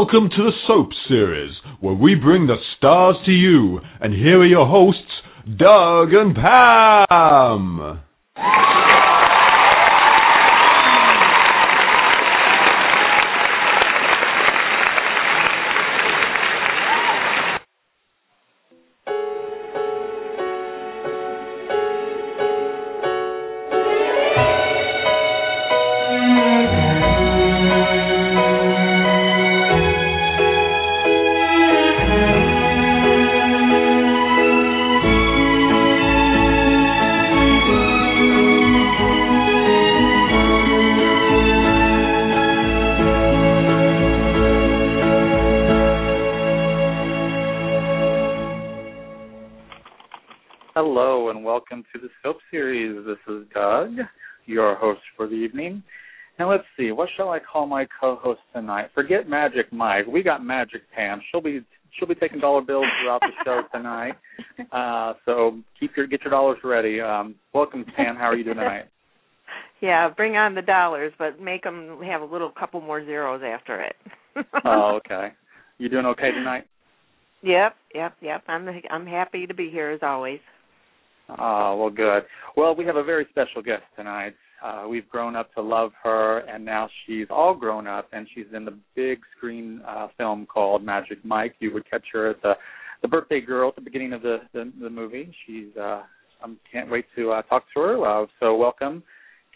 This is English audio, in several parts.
Welcome to the Soap Series, where we bring the stars to you. And here are your hosts, Doug and Pam. Co-host tonight? Forget Magic Mike. We got Magic Pam. She'll be she'll be taking dollar bills throughout the show tonight. Uh, so keep your get your dollars ready. Um, welcome Pam. How are you doing tonight? Yeah, bring on the dollars, but make them have a little couple more zeros after it. oh, okay. You doing okay tonight? Yep, yep, yep. I'm I'm happy to be here as always. Oh, well, good. Well, we have a very special guest tonight. Uh, we've grown up to love her, and now she's all grown up, and she's in the big screen uh, film called Magic Mike. You would catch her as the the birthday girl at the beginning of the the, the movie. She's uh, I can't wait to uh, talk to her. Uh, so, welcome,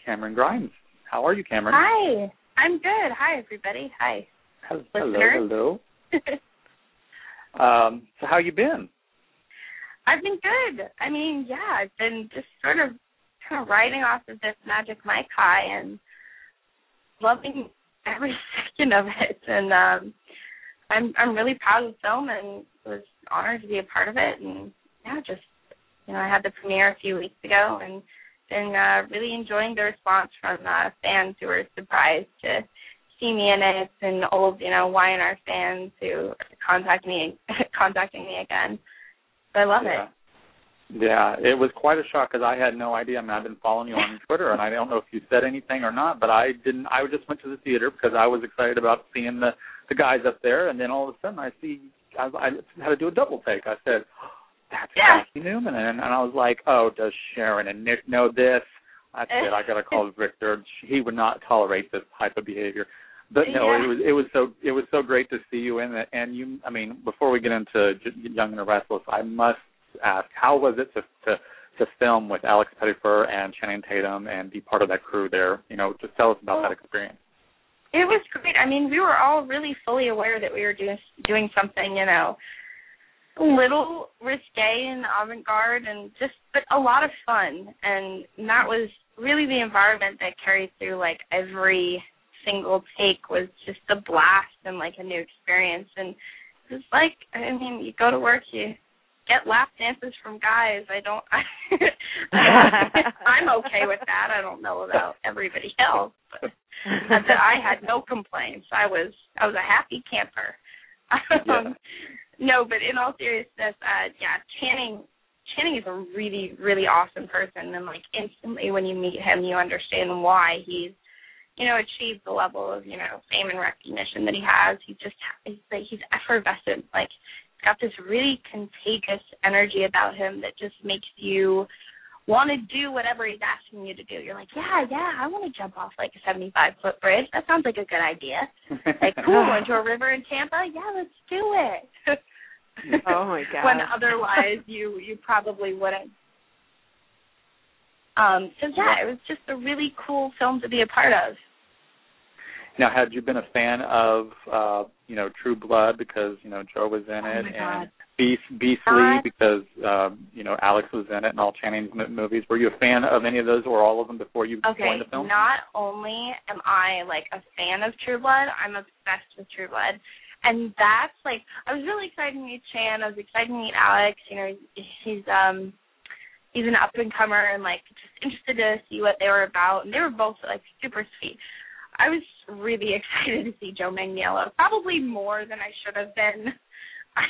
Camryn Grimes. How are you, Camryn? Hi, I'm good. Hi, everybody. Hi. Hello, Listeners. hello. um, so, how you been? I've been good. I mean, yeah, I've been just sort of riding off of this Magic Mike high and loving every second of it. And um I'm I'm really proud of the film and was honored to be a part of it. And yeah, just you know, I had the premiere a few weeks ago and been uh, really enjoying the response from uh, fans who were surprised to see me in it and old, you know, Y&R fans who contact me contacting me again. So I love yeah. it. Yeah, it was quite a shock because I had no idea. I mean, I've been following you on Twitter, and I don't know if you said anything or not, but I didn't. I just went to the theater because I was excited about seeing the the guys up there, and then all of a sudden I see I, I had to do a double take. I said, oh, "That's Yeah. Cassie Newman," and, and I was like, "Oh, does Sharon and Nick know this?" I said, "I got to call Victor. He would not tolerate this type of behavior." But no, Yeah. it was it was so it was so great to see you in it. And you, I mean, before we get into J- Young and the Restless, I must ask, how was it to to to film with Alex Pettyfer and Channing Tatum and be part of that crew there? You know, just tell us about that experience. It was great. I mean, we were all really fully aware that we were doing doing something, you know, a little risque and avant-garde, and just but a lot of fun. And that was really the environment that carried through. Like every single take was just a blast and like a new experience. And it's like, I mean, you go to work, you get lap dances from guys. I don't. I'm okay with that. I don't know about everybody else, but that I had no complaints. I was I was a happy camper. Um, no, but in all seriousness, uh, yeah, Channing Channing is a really really awesome person, and like instantly when you meet him, you understand why he's you know achieved the level of you know fame and recognition that he has. He just he's like he's effervescent, like he's got this really contagious energy about him that just makes you want to do whatever he's asking you to do. You're like, yeah, yeah, I want to jump off like a 75 foot bridge. That sounds like a good idea. Like, cool, into a river in Tampa. Yeah, let's do it. Oh my god. when otherwise you you probably wouldn't. Um, so yeah, it was just a really cool film to be a part of. Now, had you been a fan of, uh, you know, True Blood because you know Joe was in Oh it, and Beast Beastly because um, you know Alex was in it, and all Channing's m- movies. Were you a fan of any of those or all of them before you Okay, joined the film? not only am I like a fan of True Blood, I'm obsessed with True Blood. And that's like I was really excited to meet Chan, I was excited to meet Alex, you know, he's um he's an up and comer and like just interested to see what they were about and they were both like super sweet. I was really excited to see Joe Manganiello, probably more than I should have been.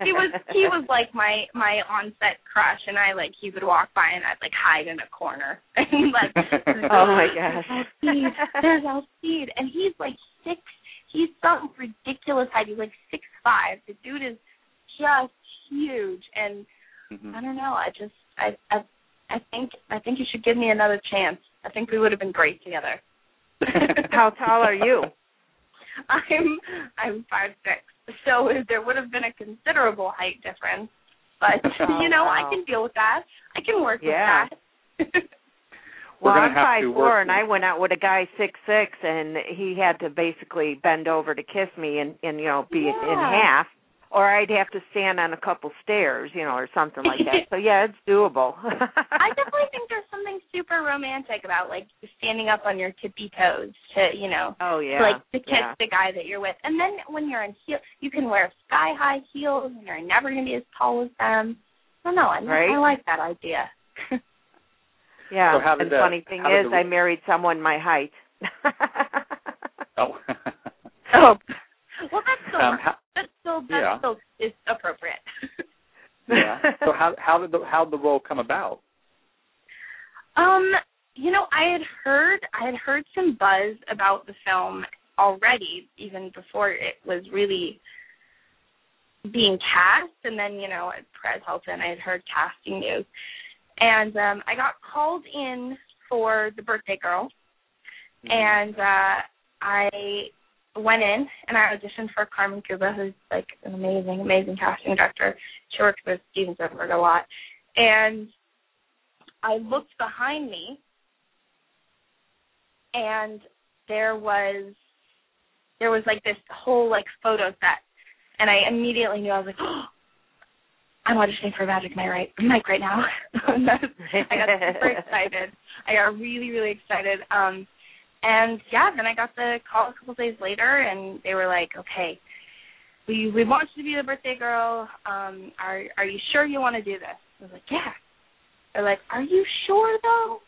he was he was like my my on set crush and I like he would walk by and I'd like hide in a corner and like Oh my gosh. Alcide, there's Alcide and he's like six he's some ridiculous height. He's like six five. The dude is just huge, and Mhm. I don't know. I just I I I think I think you should give me another chance. I think we would have been great together. How tall are you? I'm I'm five six, so there would have been a considerable height difference. But Oh, you know, wow. I can deal with that. I can work Yeah. with that. We're well, I'm five four, and I went out with a guy six six, and he had to basically bend over to kiss me, and and you know be in Yeah. half, or I'd have to stand on a couple stairs, you know, or something like that. so yeah, it's doable. I definitely think there's something super romantic about like standing up on your tippy toes to, you know, oh yeah, like to kiss yeah. the guy that you're with. And then when you're in heel, you can wear sky high heels, and you're never going to be as tall as them. I don't know. I, Right. I like that idea. Yeah, So and the funny thing is, the- I married someone my height. oh. oh, well, that's still Um, how- that's still that yeah. still is appropriate. yeah. So how how did the how the role come about? Um, you know, I had heard I had heard some buzz about the film already, even before it was really being cast. And then, you know, at Perez Hilton, I had heard casting news, and um, I got called in for the Birthday Girl, and uh, I went in and I auditioned for Carmen Cuba, who's like an amazing, amazing casting director. She works with Steven Spielberg a lot, and I looked behind me, and there was there was like this whole like photo set, and I immediately knew I was like, oh, I'm auditioning for Magic Mike right Mike right now. And I was- I got super excited. I got really really excited. Um, and yeah, then I got the call a couple days later, and they were like, okay. We we want you to be the birthday girl. Um, are are you sure you want to do this? I was like, yeah. They're like, "Are you sure though?"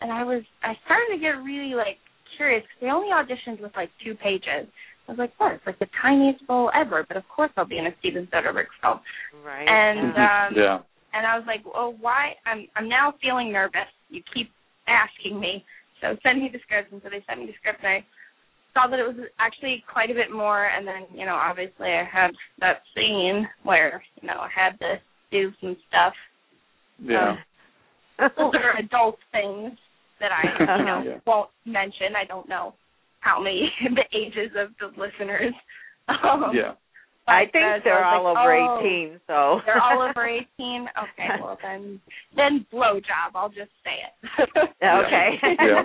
And I was, I started to get really like curious because they only auditioned with like two pages. I was like, "What? It's like the tiniest role ever." But of course, I'll be in a Steven Soderbergh film. right. And yeah. um, yeah. and I was like, "Well, why?" I'm I'm now feeling nervous. You keep asking me, so send me the script. And so they sent me the script, and I saw that it was actually quite a bit more. And then, you know, obviously, I had that scene where you know I had to do some stuff Yeah. older adult things that I you know Yeah. won't mention. I don't know how many the ages of the listeners. Um, yeah. I think they're I all like, over oh, 18, so They're all over eighteen. Okay, well then, then blowjob. I'll just say it. okay. Yeah.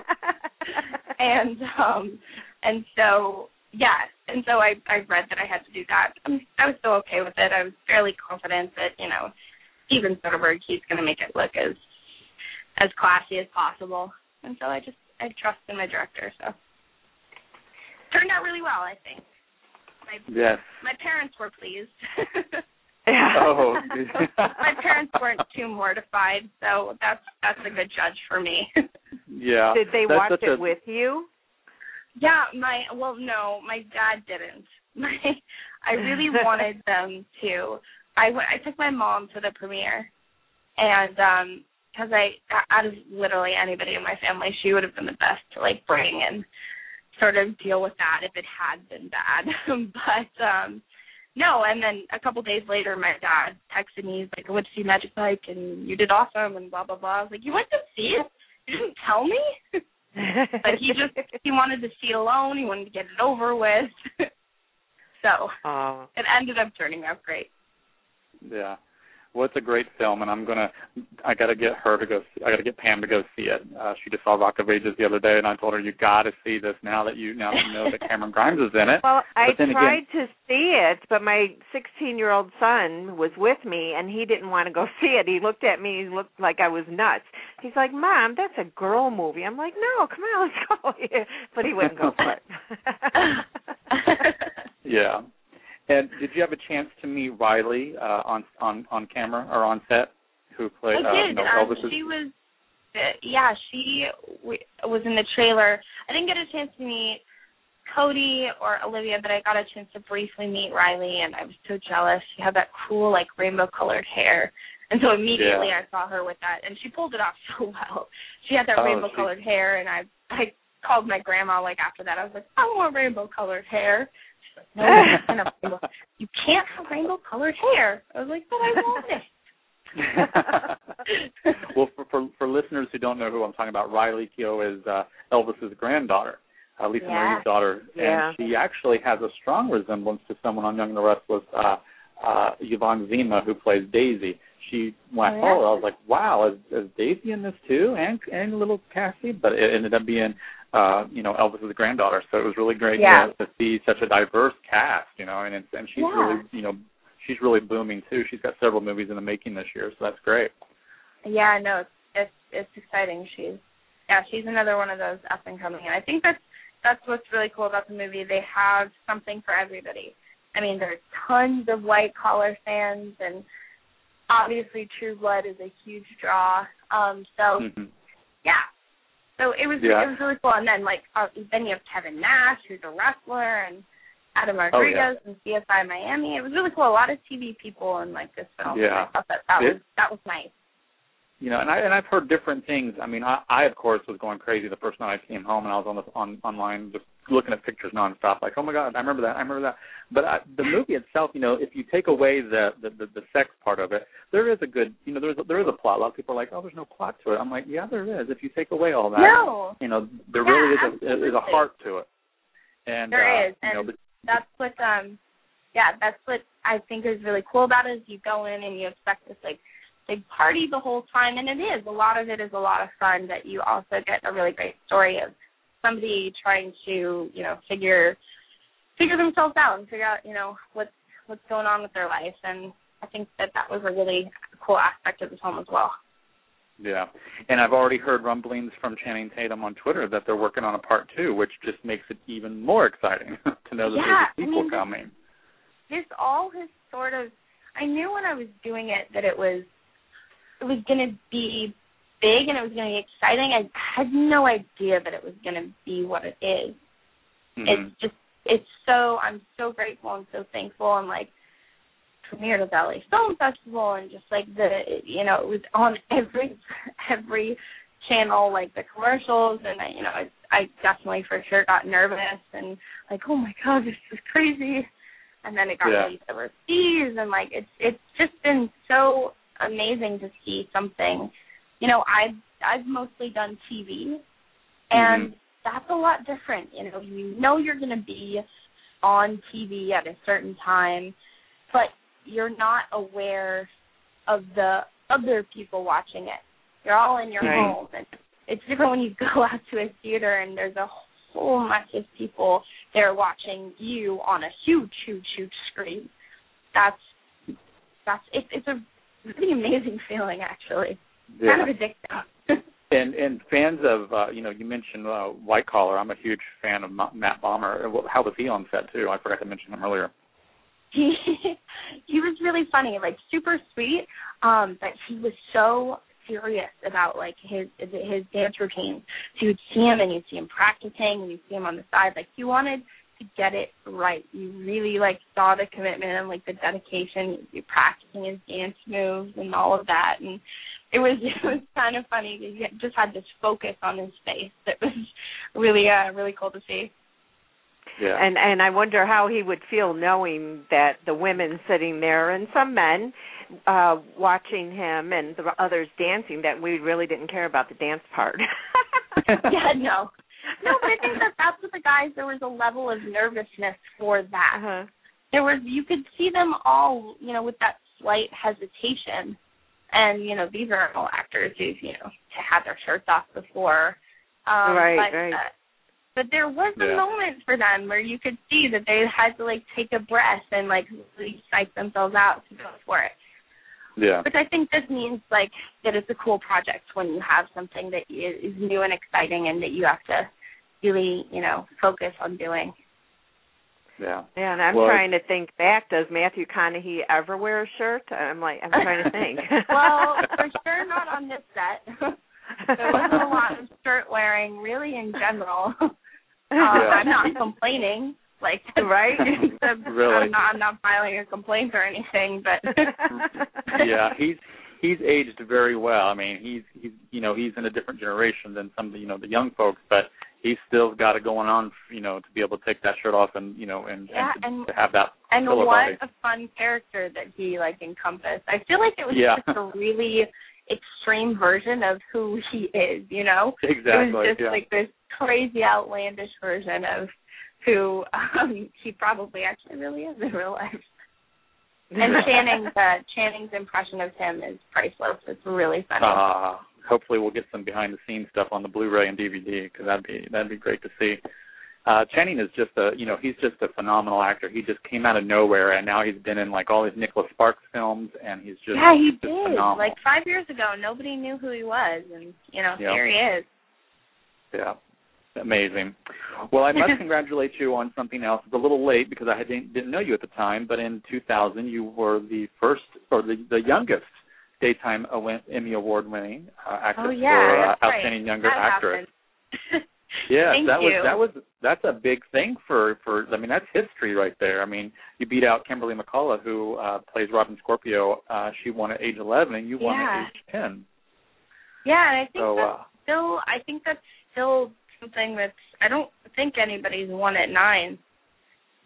and um, and so yeah, and so I I read that I had to do that. I'm, I was still okay with it. I was fairly confident that you know Steven Soderbergh he's going to make it look as as classy as possible. And so I just I trust in my director. So turned out really well, I think. My Yes. my parents were pleased. yeah. Oh. my parents weren't too mortified, so that's that's a good judge for me. yeah. Did they That's watch it a- with you? yeah, my well, no, my dad didn't. My I really wanted them to. I went. I took my mom to the premiere, and um because I out of literally anybody in my family, she would have been the best to like bring and sort of deal with that if it had been bad. but um no, and then a couple days later my dad texted me, he's like, I went to see Magic Mike and you did awesome and blah blah blah. I was like, You went to see it? You didn't tell me? but he just he wanted to see it alone, he wanted to get it over with. so it ended up turning out great. Yeah. It's a great film, and I'm gonna. I gotta get her to go. I gotta get Pam to go see it. Uh, she just saw Rock of Ages the other day, and I told her you got to see this now that you now you know that Camryn Grimes is in it. Well, I tried again- to see it, but my 16-year-old son was with me, and he didn't want to go see it. He looked at me, he looked like I was nuts. He's like, "Mom, that's a girl movie." I'm like, "No, come on, let's go." but he wouldn't go for it. Yeah. And did you have a chance to meet Riley uh, on on on camera or on set, who played I uh, did. you know, um, she was, uh, yeah, she w- was in the trailer. I didn't get a chance to meet Cody or Olivia, but I got a chance to briefly meet Riley, and I was so jealous. She had that cool, like rainbow-colored hair, and so immediately Yeah. I saw her with that, and she pulled it off so well. She had that Oh, rainbow-colored hair, and I, I called my grandma like after that. I was like, I want rainbow colored hair. She's like, No, you can't have rainbow. You can't have rainbow colored hair. I was like, But I want it. well, for, for for listeners who don't know who I'm talking about, Riley Keough is uh, Elvis's granddaughter, uh, Lisa Yeah. Marie's daughter, Yeah. and she actually has a strong resemblance to someone on Young and the Restless, uh, uh, Yvonne Zima, who plays Daisy. She when I Oh, saw her. I was like, wow, is, is Daisy in this too, and and little Cassie? But it ended up being, uh, you know, Elvis's granddaughter. So it was really great Yeah. to, to see such a diverse cast, you know, and it's, and she's Yeah. really, you know, she's really booming too. She's got several movies in the making this year, so that's great. Yeah, no, it's it's it's exciting. She's yeah, she's another one of those up and coming. And I think that's that's what's really cool about the movie. They have something for everybody. I mean, there's tons of white collar fans, and obviously True Blood is a huge draw. Um, so Mhm. yeah, so it was Yeah. it was really cool. And then like uh, then you have Kevin Nash, who's a wrestler, and Adam Oh, yeah. Rodriguez and CSI Miami. It was really cool. A lot of TV people in like this film. Yeah. I thought that that It- was that was nice. you know, and I and I've heard different things. I mean, I, I of course was going crazy the first night I came home, and I was on the on online just looking at pictures nonstop, like, oh my god, I remember that, I remember that. But I, the movie itself, you know, if you take away the, the the the sex part of it, there is a good, you know, there's a, there is a plot. A lot of people are like, oh, there's no plot to it. I'm like, yeah, there is. If you take away all that, No. you know, there Yeah, really is a is a heart to it. And There uh, is, you know, and but, that's what um yeah that's what i think is really cool about it is you go in and you expect this like big party the whole time and it is a lot of it is a lot of fun but you also get a really great story of somebody trying to you know figure figure themselves out and figure out you know what's what's going on with their life. And i think that that was a really cool aspect of the film as well. Yeah, and I've already heard rumblings from Channing Tatum on Twitter that they're working on a part two, which just makes it even more exciting to know that Yeah, there's I a sequel mean, coming. this all has sort of I knew when I was doing it that it was it was gonna be big and it was gonna be exciting. I had no idea that it was gonna be what it is. Mhm. It's just it's so I'm so grateful and so thankful and like premiered at the LA Film Festival and just like the you know, it was on every every channel, like the commercials and I you know, I I definitely for sure got nervous and like, oh my god, this is crazy and then it got Yeah. released overseas and like it's it's just been so amazing to see something you know i've i've mostly done tv and Mhm. that's a lot different you know you know you're going to be on tv at a certain time but you're not aware of the other people watching it you're all in your Right. home and it's different when you go out to a theater and there's a whole bunch of people there watching you on a huge, huge, huge screen. That's that's it, it's a really amazing feeling actually. Yeah. Kind of addicting. And and fans of uh, you know you mentioned uh, White Collar. I'm a huge fan of Ma- Matt Bomer. How was he on set too? I forgot to mention him earlier. he he was really funny, like super sweet. Um, but he was so serious about like his his dance routine. So you'd see him and you'd see him practicing and you'd see him on the side. Like he wanted to get it right. You really like saw the commitment and like the dedication. You'd be practicing his dance moves and all of that and it was it was kind of funny. He just had this focus on his face that was really uh really cool to see. Yeah. And and I wonder how he would feel knowing that the women sitting there and some men uh watching him and the others dancing that we really didn't care about the dance part. yeah, no. No, but I think that that's what the guys there was a level of nervousness for that. Uh-huh. There was you could see them all, you know, with that slight hesitation. And, you know, these are all actors who, you know, had their shirts off before. Um Right, but, right. Uh, but there was a Yeah. moment for them where you could see that they had to like take a breath and like really psych themselves out to go for it. yeah. Which I think just means like that it's a cool project when you have something that is is new and exciting and that you have to really, you know, focus on doing. Yeah. Yeah, and I'm Well, trying to think back. Does Matthew McConaughey ever wear a shirt? I'm like, I'm trying to think. well, for sure not on this set. there wasn't a lot of shirt wearing really in general. Um, I'm not complaining. Like Right? Really? I'm not I'm not filing a complaint or anything, but yeah, he's he's aged very well. I mean, he's he's you know he's in a different generation than some of the, you know the young folks, but he's still got it going on. You know, to be able to take that shirt off and you know and Yeah, and, to, and- to have that And what body. a fun character that he like encompassed. I feel like it was Yeah. just a really extreme version of who he is, you know? exactly. it was just yeah. like this crazy outlandish version of who um he probably actually really is in real life. And Channing's uh, Channing's impression of him is priceless. It's really funny. Uh, hopefully, we'll get some behind the scenes stuff on the Blu-ray and DVD because that'd be that'd be great to see. Uh, Channing is just a you know he's just a phenomenal actor. He just came out of nowhere and now he's been in like all these Nicholas Sparks films and he's just yeah, he just did. phenomenal. Like five years ago, nobody knew who he was, and you know, Yeah. here he is. Yeah. Amazing. Well, I must congratulate you on something else. It's a little late because I didn't, didn't know you at the time, but in 2000 you were the first or the, the youngest daytime Emmy award winning uh, actress oh yeah, for uh, that's right. outstanding younger that actress. Thank that was that was that's a big thing for for I mean that's history right there. I mean, you beat out Kimberly McCullough who uh plays Robin Scorpio. Uh she won at age 11 and you won Yeah. at age 10. Yeah, and I think So that's uh still I think that's still something that's I don't think anybody's won at nine.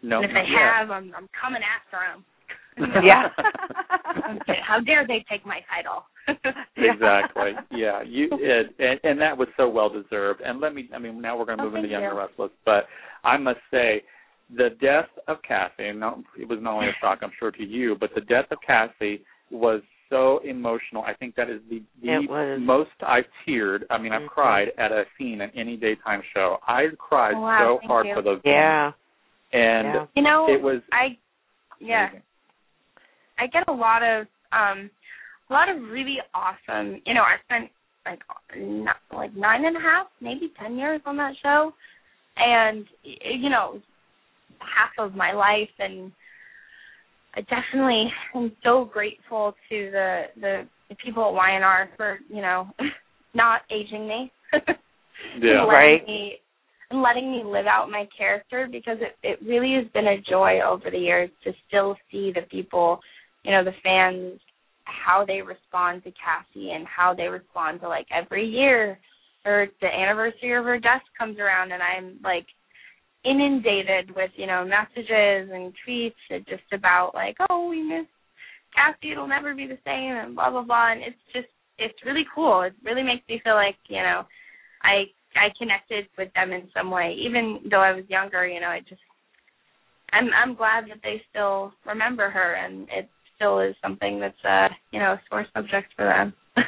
no and if they yet. have, I'm I'm coming after them. Yeah. how dare they take my title? exactly. Yeah, you it, and, and that was so well deserved. And let me I mean now we're going to Oh, move into thank younger you. wrestlers, but I must say the death of Cassie, and not, it was not only a shock, I'm sure, to you, but the death of Cassie was so emotional. I think that is the, the most I've teared. I mean, I've Mhm. cried at a scene in any daytime show. I cried Oh, wow, so hard you. for those. yeah. and yeah. you know, it was I yeah. amazing. I get a lot of um a lot of really awesome you know, I spent like n- like nine and a half, maybe ten years on that show and you know, half of my life and I definitely am so grateful to the the, the people at Y&R for, you know, not aging me. Yeah. and letting Right. me and letting me live out my character because it it really has been a joy over the years to still see the people, you know, the fans how they respond to Cassie and how they respond to like every year or the anniversary of her death comes around and I'm like inundated with, you know, messages and tweets just about like, Oh, we miss Cassie, it'll never be the same and blah blah blah and it's just it's really cool. It really makes me feel like, you know, I I connected with them in some way, even though I was younger. You know, I just I'm I'm glad that they still remember her, and it still is something that's uh you know a sore subject for them.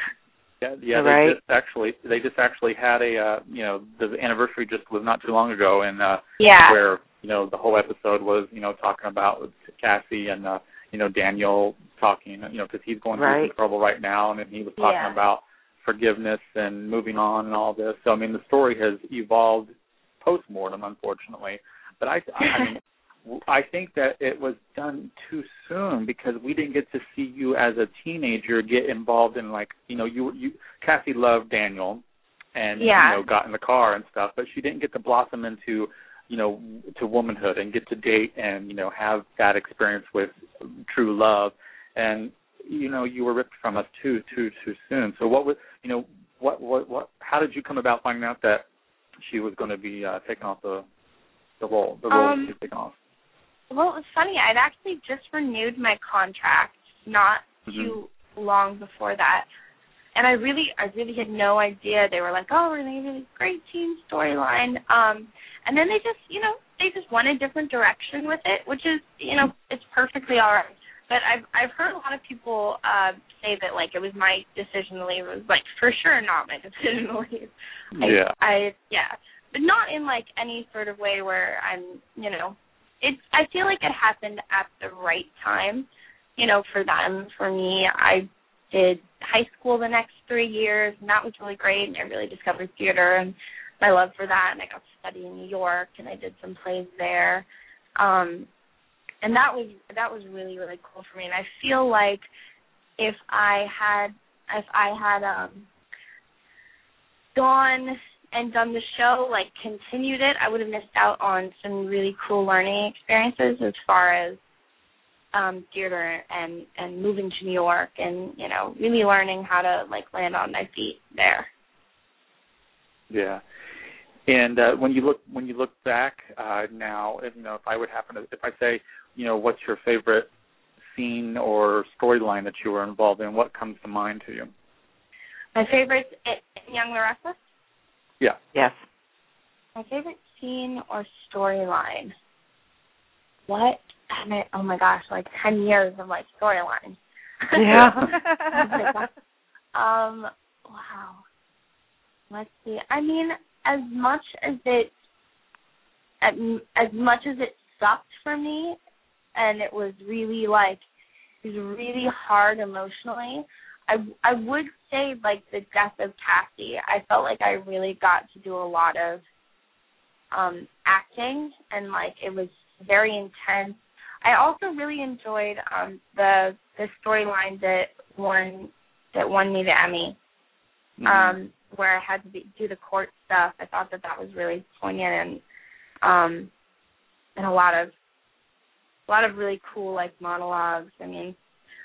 Yeah, yeah. Right. They just actually, they just actually had a, uh, you know, the anniversary just was not too long ago, and uh, yeah, where you know the whole episode was, you know, talking about with Cassie and uh, you know Daniel talking, you know, because he's going through Right. some trouble right now, and then he was talking Yeah. about forgiveness and moving on and all this. So I mean, the story has evolved post mortem, unfortunately. But I, I, I mean, I think that it was done too soon because we didn't get to see you as a teenager get involved in like you know you you Cassie loved Daniel and Yeah. you know got in the car and stuff, but she didn't get to blossom into you know to womanhood and get to date and you know have that experience with true love and you know you were ripped from us too too too soon. So what was you know what what what how did you come about finding out that she was going to be uh, taking off the the role the role Um, she was taking off? Well, it was funny. I'd actually just renewed my contract not Mhm. too long before that, and I really, I really had no idea. They were like, "Oh, we're gonna give you this great teen storyline," um, and then they just, you know, they just went a different direction with it, which is, you know, it's perfectly all right. But I've I've heard a lot of people uh say that like it was my decision to leave. It was like for sure not my decision to leave. I, yeah. I yeah, but not in like any sort of way where I'm, you know, it's. I feel like it happened at the right time, you know, for them. For me, I did high school the next three years, and that was really great. And I really discovered theater and my love for that. And I got to study in New York, and I did some plays there. Um, and that was that was really really cool for me. And I feel like if I had if I had um gone and done the show, like continued it, I would have missed out on some really cool learning experiences as far as um theater and and moving to New York and you know really learning how to like land on my feet there. Yeah. And uh, when you look when you look back uh, now, you know, if I would happen to, if I say, you know, what's your favorite scene or storyline that you were involved in, what comes to mind to you? My favorite in Young the Restless. Yeah. Yes. My favorite scene or storyline. What? I mean, oh my gosh, like ten years of like storyline. Yeah. um. Wow. Let's see. I mean, as much as it, as much as it sucked for me, and it was really like, it was really hard emotionally. I I would say like the death of Cassie. I felt like I really got to do a lot of um acting and like it was very intense. I also really enjoyed um the the storyline that won that won me the Emmy. Mm-hmm. Um where I had to be, do the court stuff. I thought that that was really poignant and um and a lot of a lot of really cool like monologues. I mean,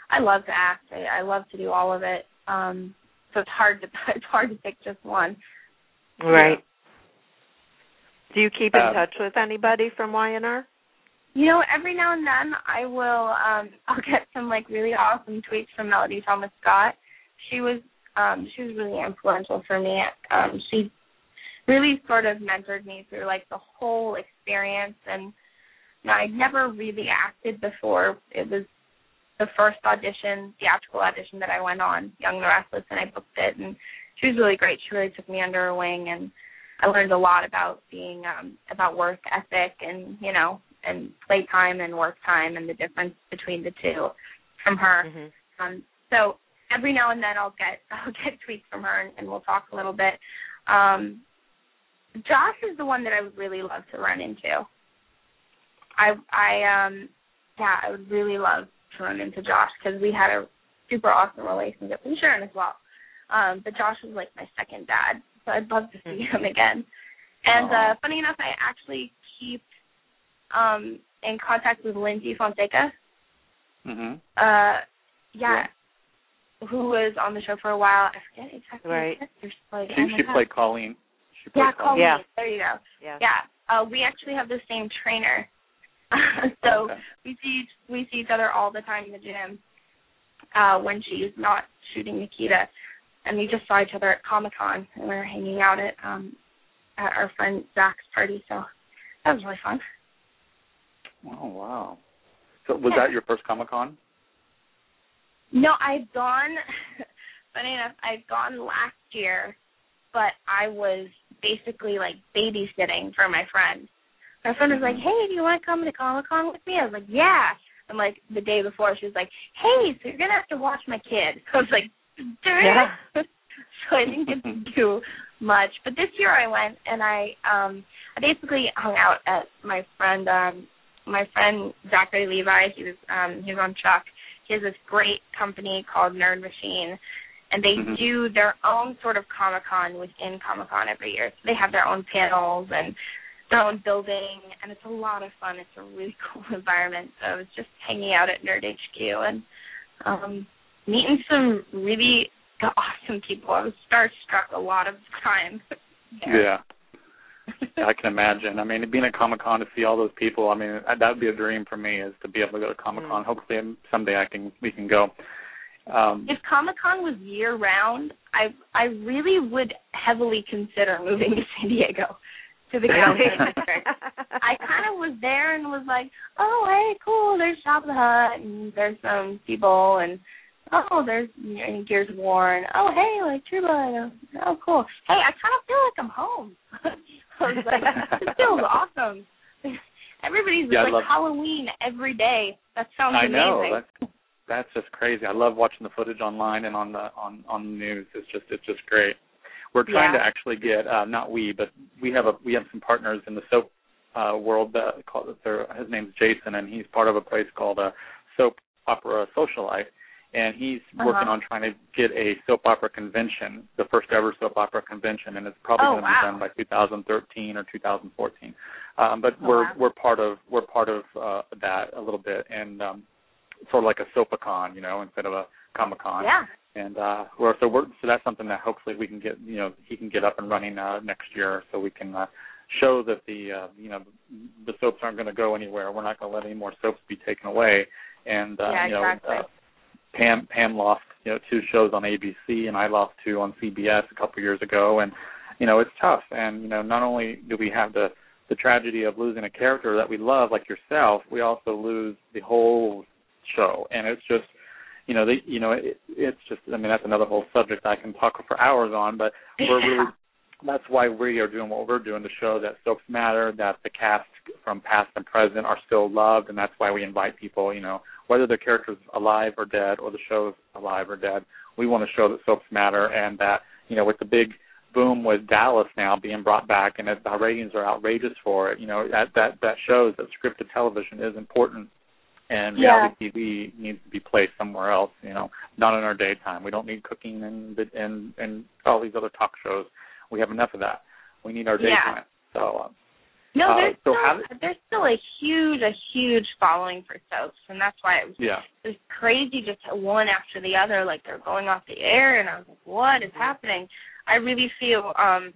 I love to act. I, I love to do all of it. Um so it's hard to it's hard to pick just one. Right. Do you keep in Um, touch with anybody from Y&R? You know, every now and then I will um I'll get some like really awesome tweets from Melody Thomas Scott. She was um she was really influential for me. Um she really sort of mentored me through like the whole experience and you know, I'd never really acted before. It was the first audition, theatrical audition that I went on, Young the Restless, and I booked it and she was really great. She really took me under her wing and I learned a lot about being um about work ethic and, you know, and playtime and work time and the difference between the two from her. Mm-hmm. Um so every now and then I'll get I'll get tweets from her and, and we'll talk a little bit. Um Josh is the one that I would really love to run into. I I um yeah, I would really love to run into Josh because we had a super awesome relationship and Sharon as well. Um, but Josh was like my second dad, so I'd love to see him again. And uh funny enough, I actually keep um in contact with Lyndsy Fonseca. Mhm. Uh, yeah, who was on the show for a while. I forget exactly. Right. Like, She she played Colleen. She Yeah, played Colleen. Yeah. There you go. Yeah. Yeah. Uh, we actually have the same trainer. so Okay. we see we see each other all the time in the gym. Uh, when she's not shooting Nikita, and we just saw each other at Comic Con, and we were hanging out at um at our friend Zach's party. So that was really fun. Oh wow. So was Yeah. that your first Comic Con? No, I've gone. funny enough, I've gone last year, but I was basically like babysitting for my friend. My friend was like, "Hey, do you want to come to Comic Con with me?" I was like, "Yeah." And like the day before, she was like, "Hey, so you're gonna have to watch my kid." I was like, "Darn Yeah. so I didn't get to do much. But this year I went and I um I basically hung out at my friend um my friend Zachary Levi. He was um he was on Chuck. He has this great company called Nerd Machine, and they Mhm. do their own sort of Comic Con within Comic Con every year. So they have their own panels and their own building, and it's a lot of fun. It's a really cool environment. So I was just hanging out at Nerd HQ and um meeting some really awesome people. I was starstruck a lot of the time. Yeah. I can imagine. I mean, being at Comic Con to see all those people. I mean, that would be a dream for me is to be able to go to Comic Con. Mm. Hopefully, someday I can we can go. Um, if Comic Con was year round, I I really would heavily consider moving to San Diego to the Really? Comic Con. I kind of was there and was like, oh hey, cool. There's Shop the Hut and there's some people and oh there's you know, Gears of War and oh hey like True Blood. Oh cool. Hey, I kind of feel like I'm home. I was like, this feels awesome. Everybody's Yeah, like love- Halloween every day. That sounds I know that's that's just crazy. I love watching the footage online and on the on on the news. It's just it's just great. We're trying Yeah. to actually get uh, not we, but we have a we have some partners in the soap uh, world. That called their, his name's Jason, and he's part of a place called uh, Soap Opera Socialite, and he's working Uh-huh. on trying to get a soap opera convention, the first ever soap opera convention, and it's probably Oh, going to wow. be done by 2013 or 2014. Um, but Oh, we're wow. we're part of we're part of uh, that a little bit, and um, sort of like a soapacon, you know, instead of a comic con. Yeah. And uh, we're so we're so that's something that hopefully we can get you know he can get up and running uh, next year, so we can uh, show that the uh, you know the soaps aren't going to go anywhere. We're not going to let any more soaps be taken away. And uh, yeah, you know, exactly. uh, Pam Pam lost you know two shows on ABC, and I lost two on CBS a couple years ago, and you know it's tough. And you know, not only do we have the the tragedy of losing a character that we love, like yourself, we also lose the whole show, and it's just you know, they, you know, it, it's just. I mean, that's another whole subject I can talk for hours on. But we're really that's why we are doing what we're doing to show that soaps matter, that the cast from past and present are still loved, and that's why we invite people, you know, whether the character's alive or dead or the show's alive or dead, we want to show that soaps matter and that, you know, with the big boom with Dallas now being brought back and the ratings are outrageous for it, you know, that that that shows that scripted television is important and reality yeah. TV needs to be placed somewhere else, you know, not in our daytime. We don't need cooking and and and all these other talk shows we have enough of that. We need our daytime. Yeah. So. Um, no, uh, there's so still there's still a huge a huge following for soaps, and that's why it was yeah. it was crazy just one after the other, like they're going off the air, and I was like, what is happening? I really feel um,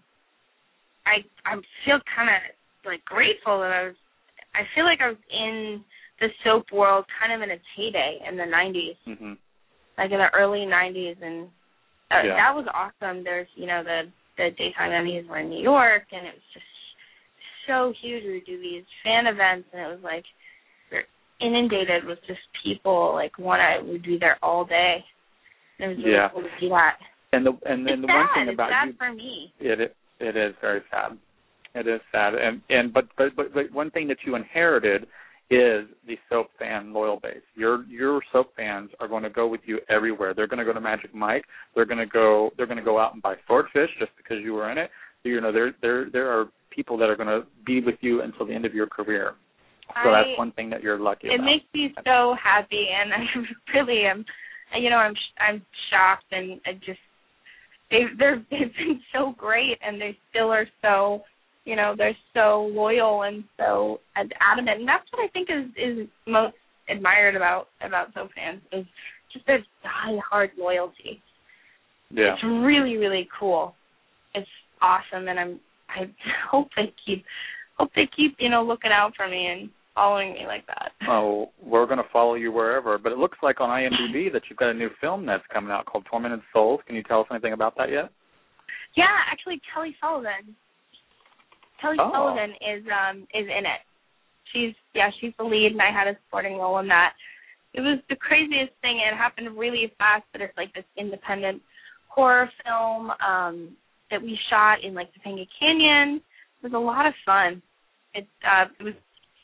I I feel kind of like grateful that I was. I feel like I was in the soap world kind of in its heyday in the 90s, mm-hmm. like in the early 90s, and uh, yeah. that was awesome. There's you know the the daytime Emmys were in New York, and it was just so huge. We would do these fan events, and it was like we're inundated with just people. Like one, I would be there all day. And it was really Yeah. cool to see that. And the and then it's the sad. one thing about it's sad you, for me. it it it is very sad. It is sad, and and but but but, but one thing that you inherited is the soap fan loyal base. Your your soap fans are going to go with you everywhere. They're going to go to Magic Mike. They're going to go. They're going to go out and buy Swordfish just because you were in it. So, you know, there there there are people that are going to be with you until the end of your career. So I, that's one thing that you're lucky it about. makes me so happy, and I really am. You know, I'm I'm shocked, and I just they they're they've been so great, and they still are so you know they're so loyal and so adamant. And that's what i think is is most admired about about soap fans is just their die hard loyalty. Yeah. It's really really cool. It's awesome and i'm i hope they keep hope they keep you know looking out for me and following me like that. Oh we're going to follow you wherever but it looks like on imdb that you've got a new film that's coming out called tormented souls. Can you tell us anything about that yet? Yeah actually kelly sullivan Kelly oh. Sullivan is um is in it. She's yeah, she's the lead and I had a supporting role in that. It was the craziest thing. It happened really fast, but it's like this independent horror film um that we shot in like Topanga Canyon. It was a lot of fun. It uh it was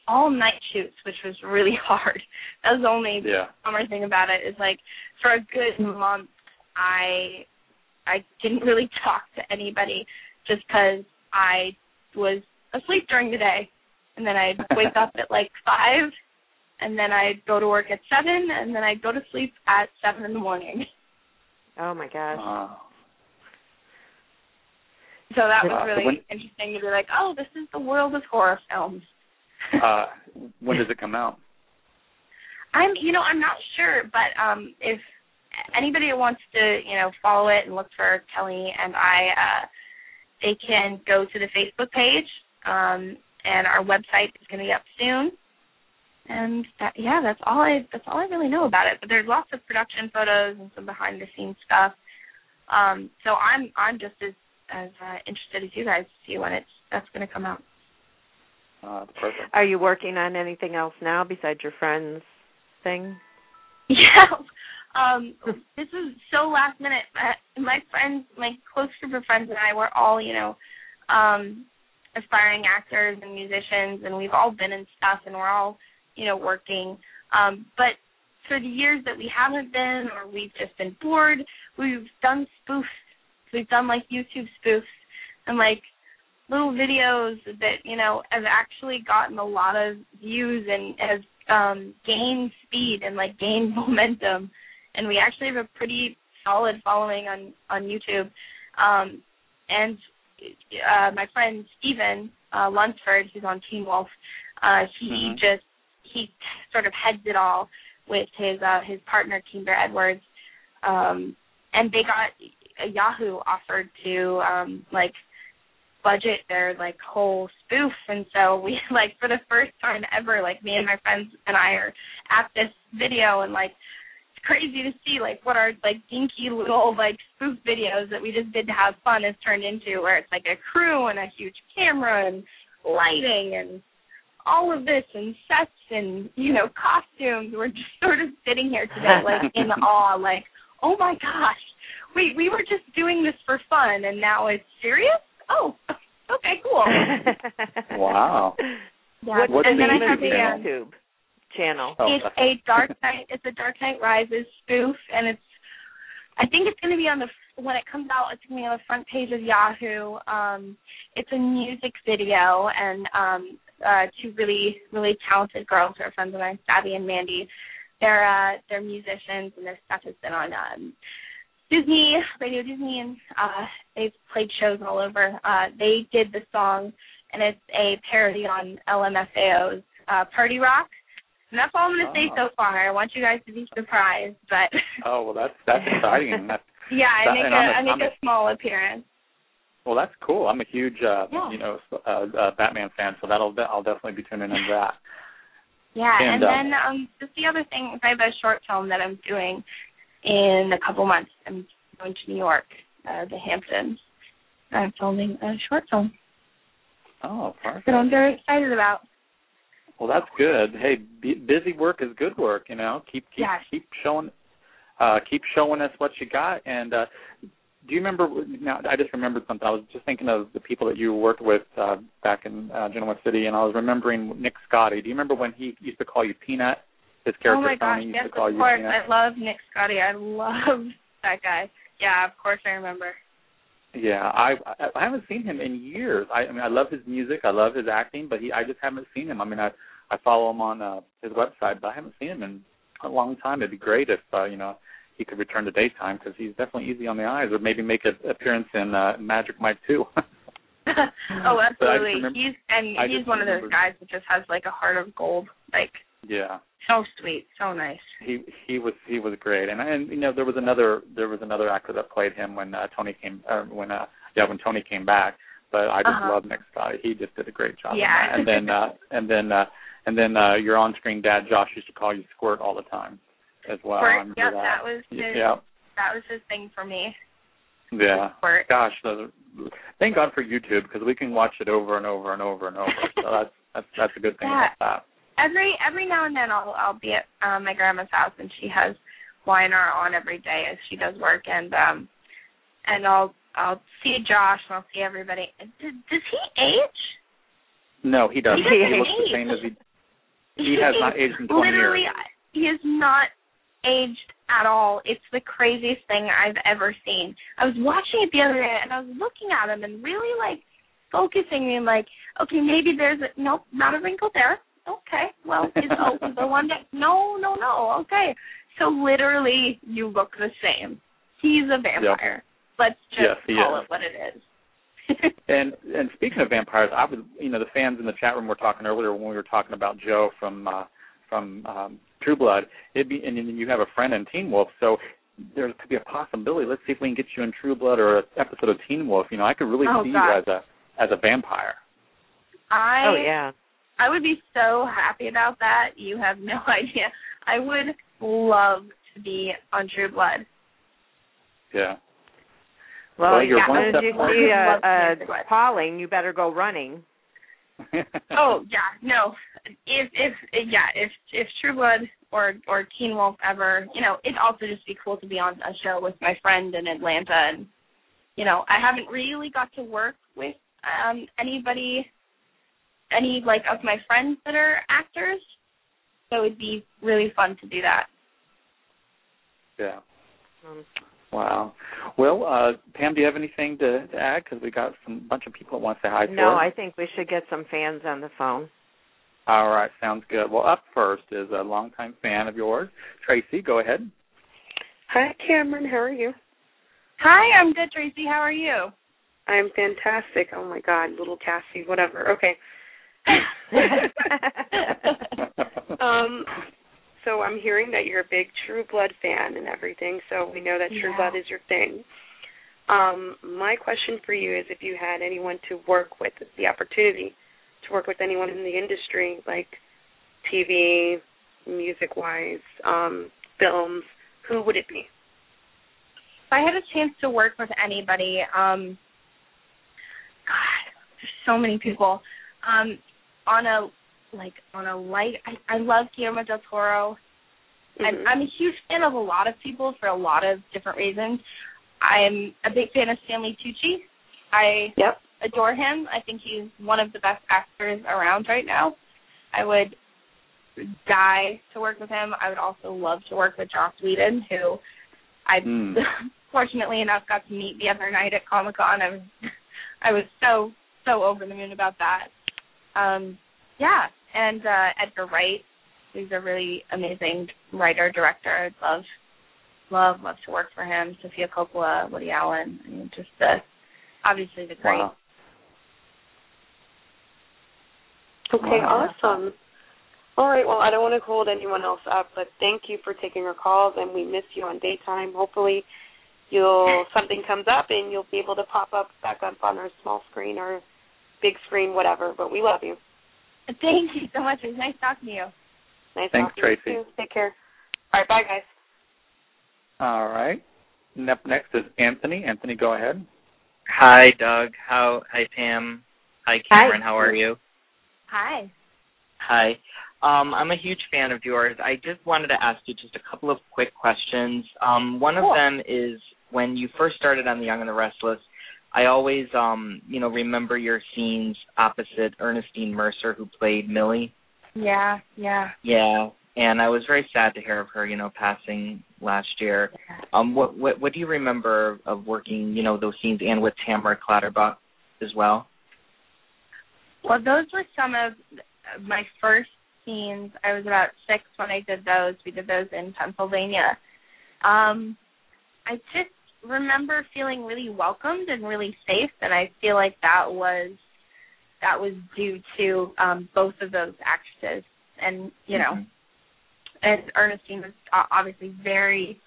all night shoots, which was really hard. That was the only yeah. bummer thing about it is like for a good month I I didn't really talk to anybody just because I was asleep during the day, and then I'd wake up at like five, and then I'd go to work at seven, and then I'd go to sleep at seven in the morning. Oh my gosh. So that was Uh, really when- interesting to be like, oh, this is the world of horror films. uh, when does it come out? I'm, you know, I'm not sure, but um if anybody wants to, you know, follow it and look for Kelly and I, uh they can go to the Facebook page, um, and our website is going to be up soon. And that, yeah, that's all I that's all I really know about it. But there's lots of production photos and some behind the scenes stuff. Um, so I'm I'm just as as uh, interested as you guys to see when it's that's going to come out. Uh, perfect. Are you working on anything else now besides your friends thing? Yeah. Um, this is so last minute. Uh, My friends, my close group of friends and I were all, you know, um, aspiring actors and musicians, and we've all been in stuff, and we're all, you know, working. Um, but for the years that we haven't been, or we've just been bored, we've done spoofs. We've done like YouTube spoofs and like little videos that you know have actually gotten a lot of views and has um gained speed and like gained momentum and we actually have a pretty solid following on on YouTube um and uh my friend Steven uh Lunsford who's on Teen Wolf uh he Mhm. just he sort of heads it all with his uh his partner Kimber Edwards. Um and they got Yahoo offered to um like budget their like whole spoof and so we like for the first time ever like me and my friends and I are at this video and like crazy to see like what our like dinky little like spoof videos that we just did to have fun has turned into where it's like a crew and a huge camera and lighting and all of this and sets and you know costumes we're just sort of sitting here today like in awe like oh my gosh we we were just doing this for fun and now it's serious oh, okay, cool. wow. Yeah. What's and the then I have YouTube the? YouTube channel. Oh, it's a Dark Knight. It's a Dark Knight Rises spoof, and it's. I think it's going to be on the when it comes out. It's going to be on the front page of Yahoo. Um, it's a music video, and um, uh, two really really talented girls who are friends of mine, Savvy and Mandy. They're uh, they're musicians, and their stuff has been on um, Disney, Radio Disney, and uh, they've played shows all over. Uh, they did the song, and it's a parody on LMFAO's uh, Party Rock. And that's all I'm going to say Oh. so far. I want you guys to be surprised, but Oh well, that's that's exciting. That's, yeah, I That- make a a- I make a- a small appearance. well, that's cool. I'm a huge, uh, Yeah. you know, uh, uh, Batman fan, so that'll I'll definitely be tuning into that. Yeah, And, and, uh, then um, just the other thing is I have a short film that I'm doing in a couple months. I'm going to New York, uh, the Hamptons. I'm filming a short film Oh, perfect. that I'm very excited about. Well, that's good. Hey, b- busy work is good work. You know, keep keep Yes. keep showing, uh, keep showing us what you got. And uh, do you remember? Now, I just remembered something. I was just thinking of the people that you worked with uh, back in uh, Genoa City, and I was remembering Nick Scotti. Do you remember when he used to call you Peanut? His character oh my gosh, used yes, to call of you course. Peanut. I love Nick Scotti. I love that guy. Yeah, of course I remember. Yeah, I I I haven't seen him in years. I, I mean, I love his music, I love his acting, but he I just haven't seen him. I mean, I I follow him on uh, his website, but I haven't seen him in a long time. It'd be great if uh, you know he could return to daytime because he's definitely easy on the eyes, or maybe make an appearance in uh, Magic Mike too. oh, absolutely. remember- he's and I he's one of those guys that just has like a heart of gold. Like yeah, so sweet, so nice. he he was he was great, and and you know there was another there was another actor that played him when uh, Tony came uh, when uh, yeah when Tony came back. But I just Uh-huh. love Nick Scotti. He just did a great job. Yeah. and then uh, and then uh, and then uh, your on-screen dad Josh used to call you Squirt all the time as well. Squirt, yep, that. that was his yeah that was his thing for me. yeah. Squirt. Gosh, the, thank God for YouTube because we can watch it over and over and over and over. so that's that's that's a good thing Yeah. about Every every now and then I'll I'll be at um, my grandma's house and she has Y&R on every day as she does work and um and I'll I'll see Josh and I'll see everybody. Does, does he age? No, he doesn't. He He, looks the same as he. He has not aged in 20 Literally, years. he is not aged at all. It's the craziest thing I've ever seen. I was watching it the other day and I was looking at him and really like focusing and like, okay, maybe there's a nope, not a wrinkle there. Okay, well, is oh, the one that no, no, no. Okay, so literally, you look the same. He's a vampire. Let's just Yes, call is. it what it is. And and speaking of vampires, I was you know the fans in the chat room were talking earlier when we were talking about Joe from uh, from um, True Blood. It'd be and then you have a friend in Teen Wolf, so there could be a possibility. Let's see if we can get you in True Blood or an episode of Teen Wolf. You know, I could really Oh, see God. you as a as a vampire. I Oh yeah. I would be so happy about that. You have no idea. I would love to be on True Blood. Yeah. Well, Well, you're yeah, one as step you see uh, Love uh, be Pauling, you better go running. Oh yeah, no. If if yeah, if if True Blood or or Teen Wolf ever, you know, it'd also just be cool to be on a show with my friend in Atlanta and you know, I haven't really got to work with um anybody any like of my friends that are actors. So it'd be really fun to do that. yeah. Um, Wow. Well, uh, Pam, do you have anything to, to add? Because we got some bunch of people that want to say hi no, her. I think we should get some fans on the phone. All right, sounds good. Well, up first is a longtime fan of yours, Tracy. Go ahead. Hi, Camryn. How are you? Hi, I'm good, Tracy. How are you? I'm fantastic. Oh my God, little Cassie. Whatever. Okay. um, so I'm hearing that you're a big True Blood fan and everything. So we know that True Yeah. Blood is your thing. Um, my question for you is if you had anyone to work with, the opportunity to work with anyone in the industry, like TV, music wise, um, films, who would it be? If I had a chance to work with anybody, um God, there's so many people. Um on a like on a light I, I love Guillermo del Toro. Mhm. I'm I'm a huge fan of a lot of people for a lot of different reasons. I'm a big fan of Stanley Tucci. I Yep. adore him. I think he's one of the best actors around right now. I would die to work with him. I would also love to work with Joss Whedon, who I Hmm. fortunately enough got to meet the other night at Comic Con. I was I was so so over the moon about that. Um, yeah, and uh, Edgar Wright, who's a really amazing writer director. I'd love love love to work for him. Sofia Coppola, Woody Allen. I mean, just the obviously the great. Wow. Okay, Wow. awesome. All right, well, I don't want to hold anyone else up, but thank you for taking our calls, and we miss you on daytime. Hopefully, you'll something comes up and you'll be able to pop up back up on our small screen or big screen, whatever. But we love you. Thank you so much. It was nice talking to you. Nice Thanks, talking to you, Tracy. Take care. All right, bye, guys. All right. Up next is Anthony. Anthony, go ahead. Hi, Doug. How? Hi, Pam. Hi, Camryn. How are you? Hi. Hi. Um, I'm a huge fan of yours. I just wanted to ask you just a couple of quick questions. Um, one of them is when you first started on The Young and the Restless. I always, um, you know, remember your scenes opposite Ernestine Mercer, who played Millie. Yeah, yeah. Yeah, and I was very sad to hear of her, you know, passing last year. Um, what what what do you remember of working, you know, those scenes and with Tamara Clatterbuck as well? Well, those were some of my first scenes. I was about six when I did those. We did those in Pennsylvania. Um, I just remember feeling really welcomed and really safe, and I feel like that was that was due to um, both of those actresses. And you know, Mhm. and Ernestine was obviously very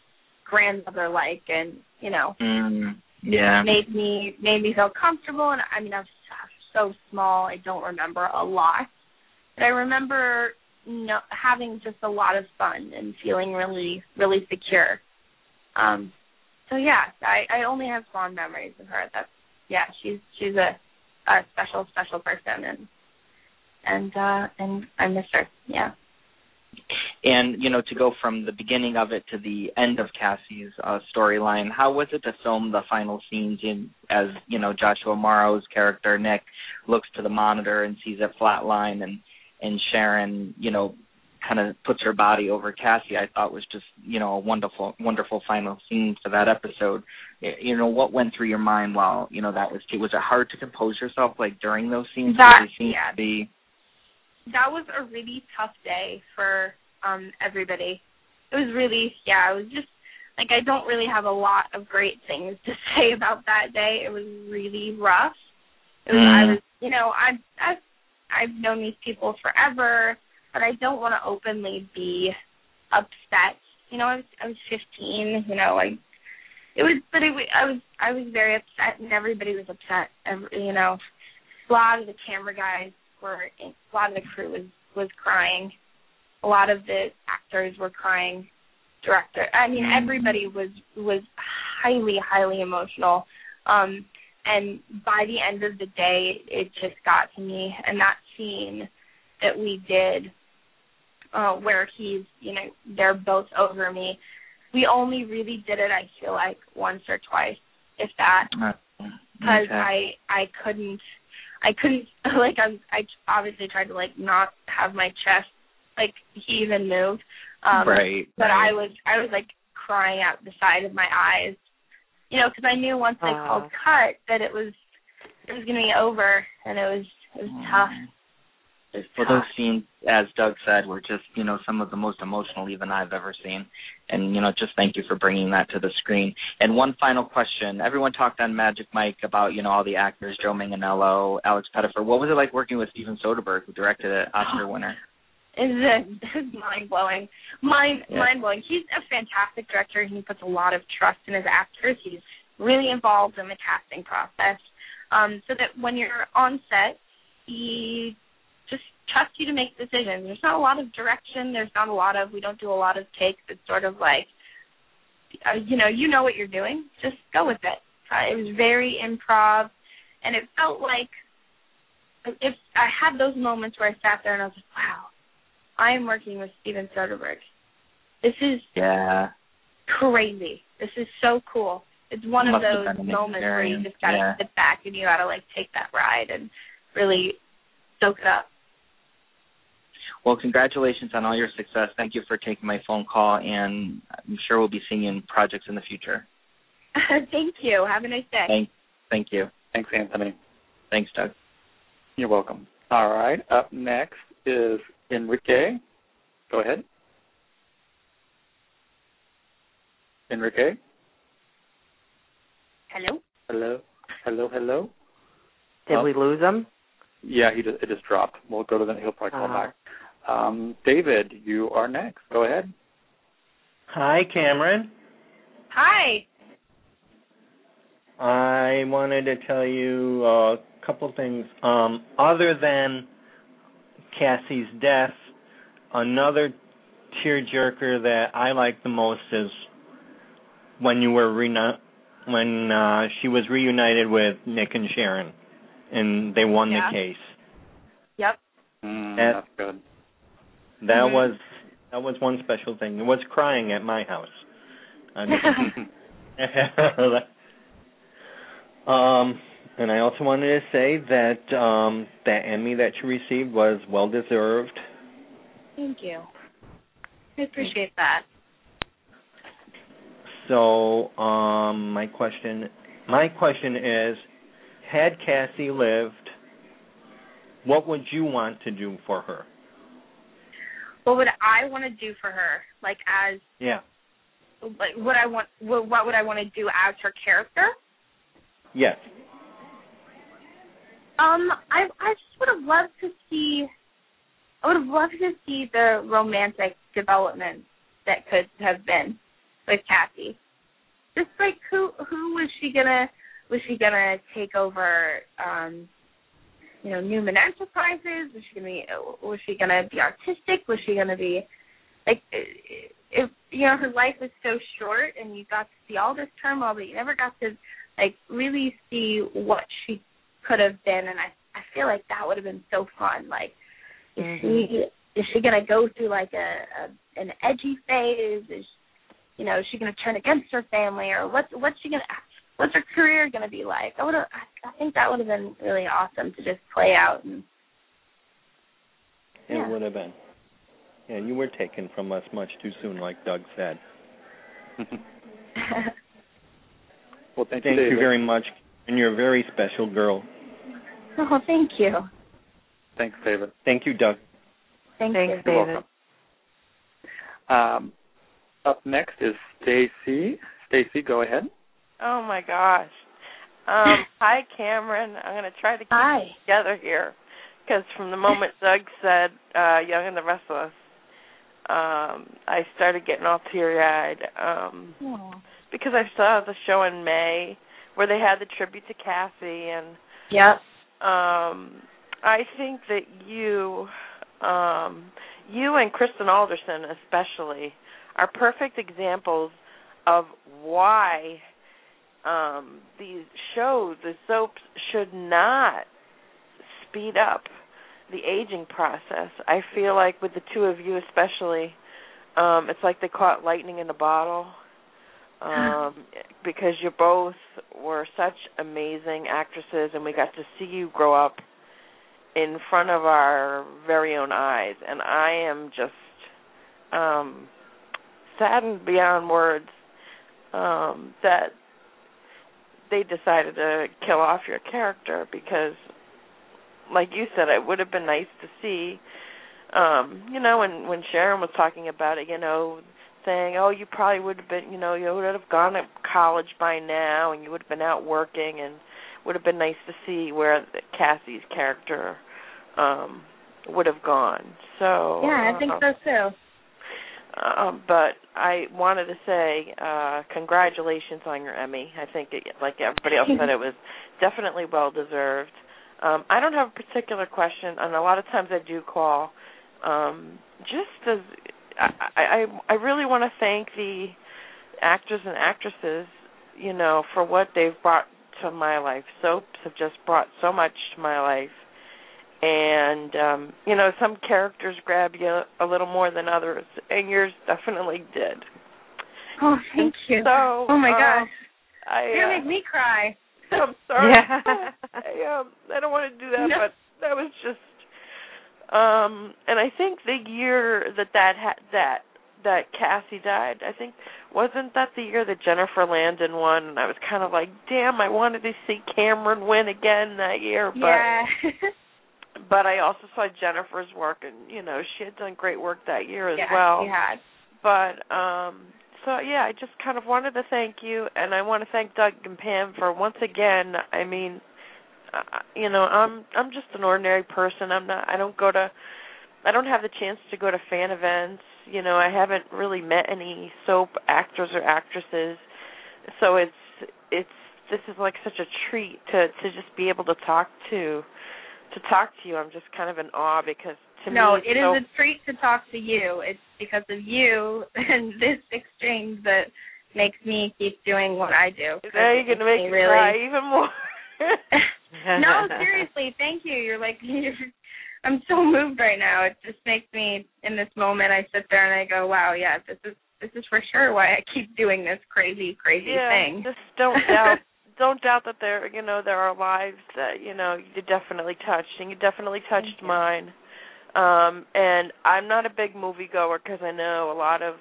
grandmother-like, and you know, Mm, yeah. made me made me feel comfortable and I mean I was so small I don't remember a lot but I remember no, having just a lot of fun and feeling really really secure um so yeah. I I only have fond memories of her. That's yeah she's she's a a special special person and and uh and I miss her. Yeah. And you know, to go from the beginning of it to the end of Cassie's uh, storyline, how was it to film the final scenes in as you know Joshua Morrow's character Nick looks to the monitor and sees it flatline, and and Sharon, you know, kind of puts her body over Cassie. I thought was just you know a wonderful, wonderful final scene for that episode. You know, what went through your mind while you know that was was it hard to compose yourself like during those scenes? That- Because they seemed yeah. be that was a really tough day for um everybody. It was really yeah, it was just like I don't really have a lot of great things to say about that day. It was really rough. It was I Mm. was you know, I I I've known these people forever, but I don't want to openly be upset. You know, I was I was 15, you know, like it was but it I was I was very upset and everybody was upset. Every, you know, a lot of the camera guys were a lot of the crew was was crying. A lot of the actors were crying. Director, I mean, Mm. everybody was was highly highly emotional. Um, and by the end of the day, it just got to me. And that scene that we did, uh, where he's, you know, they're both over me. We only really did it, I feel like, once or twice, if that uh, because okay. I I couldn't I couldn't like I I obviously tried to like not have my chest like heave and move. Um right. but right. I was I was like crying out the side of my eyes. You know, because I knew once I called cut that it was it was going to be over and it was it was tough. It was Well, tough. those scenes, as Doug said, were just you know some of the most emotional even I've ever seen. And you know, just thank you for bringing that to the screen. And one final question: Everyone talked on Magic Mike about you know all the actors, Joe Manganiello, Alex Pettyfer. What was it like working with Steven Soderbergh, who directed it, Oscar winner? is is mind blowing. Mind Yeah. mind blowing. He's a fantastic director. He puts a lot of trust in his actors. He's really involved in the casting process, um, so that when you're on set, he just trusts you to make decisions. There's not a lot of direction. There's not a lot of. We don't do a lot of takes. It's sort of like, uh, you know, you know what you're doing. Just go with it. Uh, it was very improv, and it felt like if I had those moments where I sat there and I was like, wow, I am working with Steven Soderbergh. This is Yeah. crazy. This is so cool. It's one of those moments where you just gotta yeah. sit back and you gotta like take that ride and really soak it up. Well, congratulations on all your success. Thank you for taking my phone call, and I'm sure we'll be seeing you in projects in the future. Thank you. Have a nice day. Thank, thank you. Thanks, Anthony. Thanks, Doug. You're welcome. All right. Up next is Enrique. Go ahead. Enrique. Hello. Hello. Hello. Hello. Did Oh. we lose him? Yeah, he just, it just dropped. We'll go to the. He'll probably call Uh-huh. back. Um, David, you are next. Go ahead. Hi, Camryn. Hi. I wanted to tell you a couple things. Um, other than Cassie's death, another tearjerker that I like the most is when you were reuni- when uh, she was reunited with Nick and Sharon, and they won Yeah. the case. Yep. Mm, That- that's good. That Mhm. was that was one special thing. It was crying at my house. I- um, and I also wanted to say that um, that Emmy that you received was well deserved. Thank you. I appreciate that. So, um, my question, my question is, had Cassie lived, what would you want to do for her? What would I want to do for her? Like as Yeah. like what I want what, what would I want to do as her character? Yes. Um, I I just would have loved to see. I would have loved to see the romantic development that could have been with Kathy. Just like who who was she gonna was she gonna take over? Um, you know, Newman Enterprises. Was she gonna be? Was she gonna be artistic? Was she gonna be like? If you know, her life was so short, and you got to see all this turmoil, but you never got to like really see what she could have been and I I feel like that would have been so fun. Like is she mm-hmm. is she gonna go through like a, a an edgy phase? Is you know, is she gonna turn against her family or what's what's she gonna what's her career gonna be like? I would have I I think that would have been really awesome to just play out and It Yeah. would have been. Yeah, you were taken from us much too soon, like Doug said. well, thank, Thank you, you very much, and you're a very special girl. Oh, thank you. Thanks, David. Thank you, Doug. Thank Thanks, you. You're David. welcome. Um, up next is Stacy. Stacy, go ahead. Oh my gosh. Um, hi, Camryn. I'm going to try to keep Hi. it together here because from the moment Doug said uh, "Young and the Restless," um, I started getting all teary-eyed um, because I saw the show in May where they had the tribute to Cassie, and Yep. um, I think that you, um, you and Kristen Alderson especially, are perfect examples of why um, these shows, the soaps, should not speed up the aging process. I feel like with the two of you especially, um, it's like they caught lightning in a bottle. Um, because you both were such amazing actresses and we got to see you grow up in front of our very own eyes and I am just um saddened beyond words um that they decided to kill off your character because like you said it would have been nice to see um you know when when Sharon was talking about it you know saying oh you probably would have been you know you would have gone to college by now and you would have been out working and would have been nice to see where the, Cassie's character um would have gone. So yeah, I think uh, so too. Um, but I wanted to say uh, congratulations on your Emmy. I think, it, like everybody else said, it was definitely well deserved. Um, I don't have a particular question, and a lot of times I do call. Um, just as I, I, I really want to thank the actors and actresses, you know, for what they've brought to my life. Soaps have just brought so much to my life and um you know some characters grab you a little more than others and yours definitely did. Oh thank you. So oh my uh, gosh. I, you're uh, gonna make me cry. I'm sorry. Yeah. I, um, I don't want to do that No. but that was just um and i think the year that that ha- that that cassie died i think wasn't that the year that jennifer landon won? And i was kind of like damn i wanted to see camryn win again that year but yeah but I also saw Jennifer's work, and you know she had done great work that year as yeah well. she had But um, so yeah, I just kind of wanted to thank you, and I want to thank Doug and Pam for once again. I mean, uh, you know, I'm I'm just an ordinary person. I'm not. I don't go to. I don't have the chance to go to fan events. You know, I haven't really met any soap actors or actresses, so it's it's this is like such a treat to to just be able to talk to to talk to you. I'm just kind of in awe because to no, me it is so, a treat to talk to you. It's because of you and this exchange that makes me keep doing what I do. Now you're gonna make me me really cry even more. no, seriously, thank you. You're like you're I'm so moved right now. It just makes me in this moment I sit there and I go, Wow, yeah, this is this is for sure why I keep doing this crazy, crazy yeah, thing. just don't doubt don't doubt that there you know there are lives that you know you definitely touched and you definitely touched you. mine um and i'm not a big movie goer because i know a lot of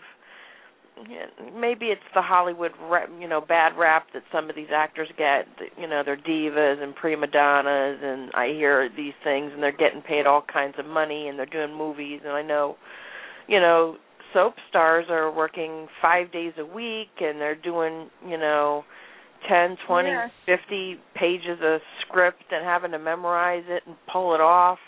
maybe it's the hollywood rap, you know bad rap that some of these actors get you know they're divas and prima donnas and i hear these things and they're getting paid all kinds of money and they're doing movies and i know you know soap stars are working 5 days a week and they're doing you know ten, twenty, Yeah. fifty pages of script and having to memorize it and pull it off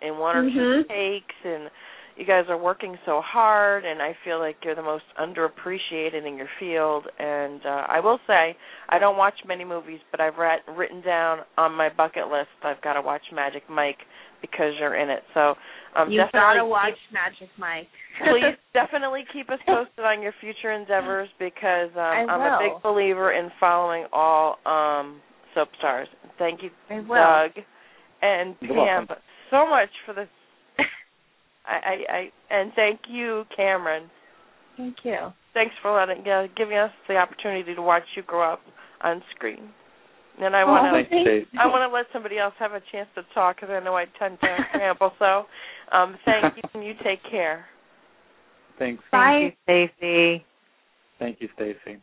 in one or two Mhm. takes and you guys are working so hard and I feel like you're the most underappreciated in your field and uh I will say I don't watch many movies but I've read, written down on my bucket list I've got to watch Magic Mike because you're in it. So um You've definitely gotta watch Magic Mike. please definitely keep us posted on your future endeavors because um, I I'm a big believer in following all um, soap stars. Thank you, I will. Doug and You're Pam, welcome. so much for this. I, I, I and thank you, Camryn. Thank you. Thanks for letting uh, giving us the opportunity to watch you grow up on screen. And I Oh, want to Thanks, thank I want to let somebody else have a chance to talk because I know I tend to ramble. So, um, thank you, and you take care. Thanks. Bye. Thank you, Stacy. Thank you, Stacy.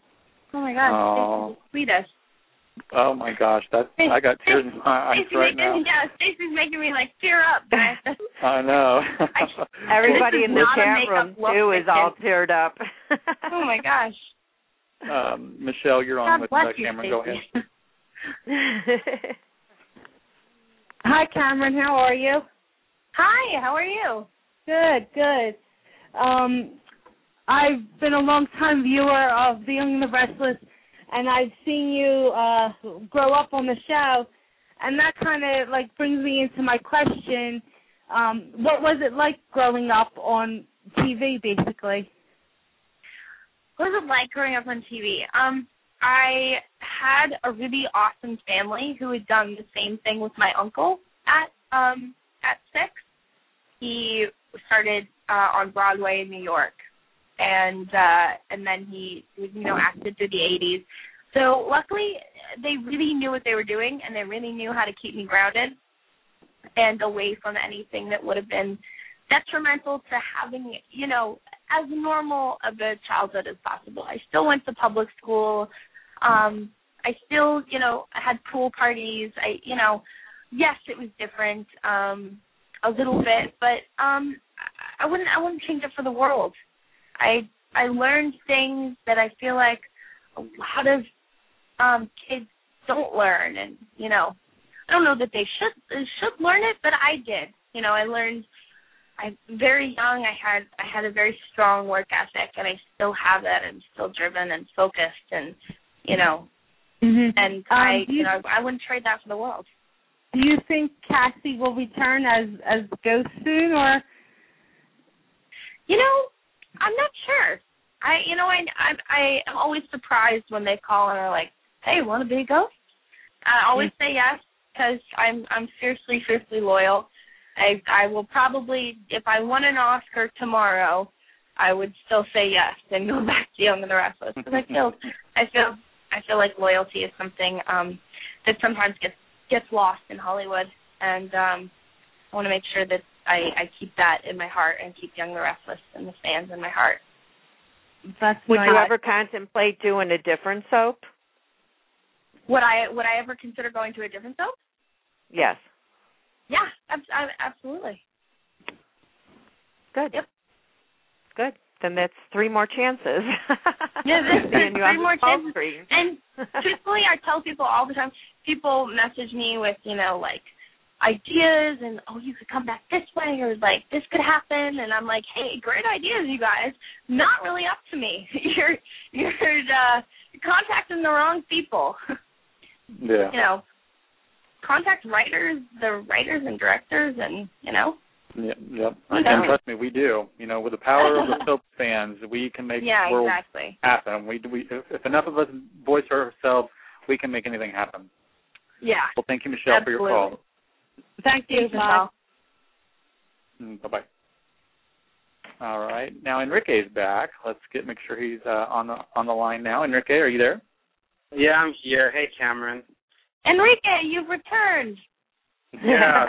Oh my gosh, Oh. Sweetest. Oh my gosh, that I got tears in my eyes Stacey right making, now. Yeah, Stacey's making me like tear up. I know. Everybody in the Not chat room too is all can- teared up. oh my gosh. um, Michelle, you're on God with bless uh, you, Camryn. Go ahead. Hi, Camryn. How are you? Hi, how are you? Good, good. Um, I've been a long time viewer of The Young and the Restless, and I've seen you uh, grow up on the show, and that kind of like brings me into my question. Um, what was it like growing up on TV, basically? What was it like growing up on TV? Um, I had a really awesome family who had done the same thing with my uncle at um at six. He started uh on Broadway in New York and uh and then he was, you know, acted through the eighties. So luckily they really knew what they were doing and they really knew how to keep me grounded and away from anything that would have been detrimental to having, you know, as normal of a childhood as possible. I still went to public school. Um, I still, you know, had pool parties. I, you know, yes, it was different, um, a little bit, but um, I I wouldn't, I wouldn't change it for the world. I, I learned things that I feel like a lot of um kids don't learn, and you know, I don't know that they should they should learn it, but I did. You know, I learned I very young I had I had a very strong work ethic and I still have that and still driven and focused and you know mm-hmm. and um, I you, you know I wouldn't trade that for the world. Do you think Cassie will return as as Ghost soon or You know, I'm not sure. I you know I I I am always surprised when they call and are like, "Hey, want to be a ghost?" I always say yes because I'm I'm fiercely fiercely loyal I I will probably if I won an Oscar tomorrow, I would still say yes and go back to Young and the Restless because I feel I feel I feel like loyalty is something um that sometimes gets gets lost in Hollywood and um I want to make sure that I I keep that in my heart and keep Young the Restless and the fans in my heart. That's would nice. you ever contemplate doing a different soap? Would I would I ever consider going to a different soap? Yes. Yeah, absolutely. Good. Yep. Good. Then that's three more chances. yeah, there's, there's three more chances. Screen. And truthfully, I tell people all the time. People message me with, you know, like ideas and oh, you could come back this way or like this could happen, and I'm like, hey, great ideas, you guys. Not really up to me. you're you're uh, contacting the wrong people. Yeah. You know, contact writers, the writers and directors, and you know. Yep, yep. And trust me, we do. You know, with the power of the soap fans, we can make yeah, worlds exactly. happen. We we if enough of us voice ourselves, we can make anything happen. Yeah. Well, thank you, Michelle, Absolutely. for your call. Thank you, Michelle. Mm, bye bye. All right, now Enrique is back. Let's get make sure he's uh, on the on the line now. Enrique, are you there? Yeah, I'm here. Hey, Camryn. Enrique, you've returned. Yeah.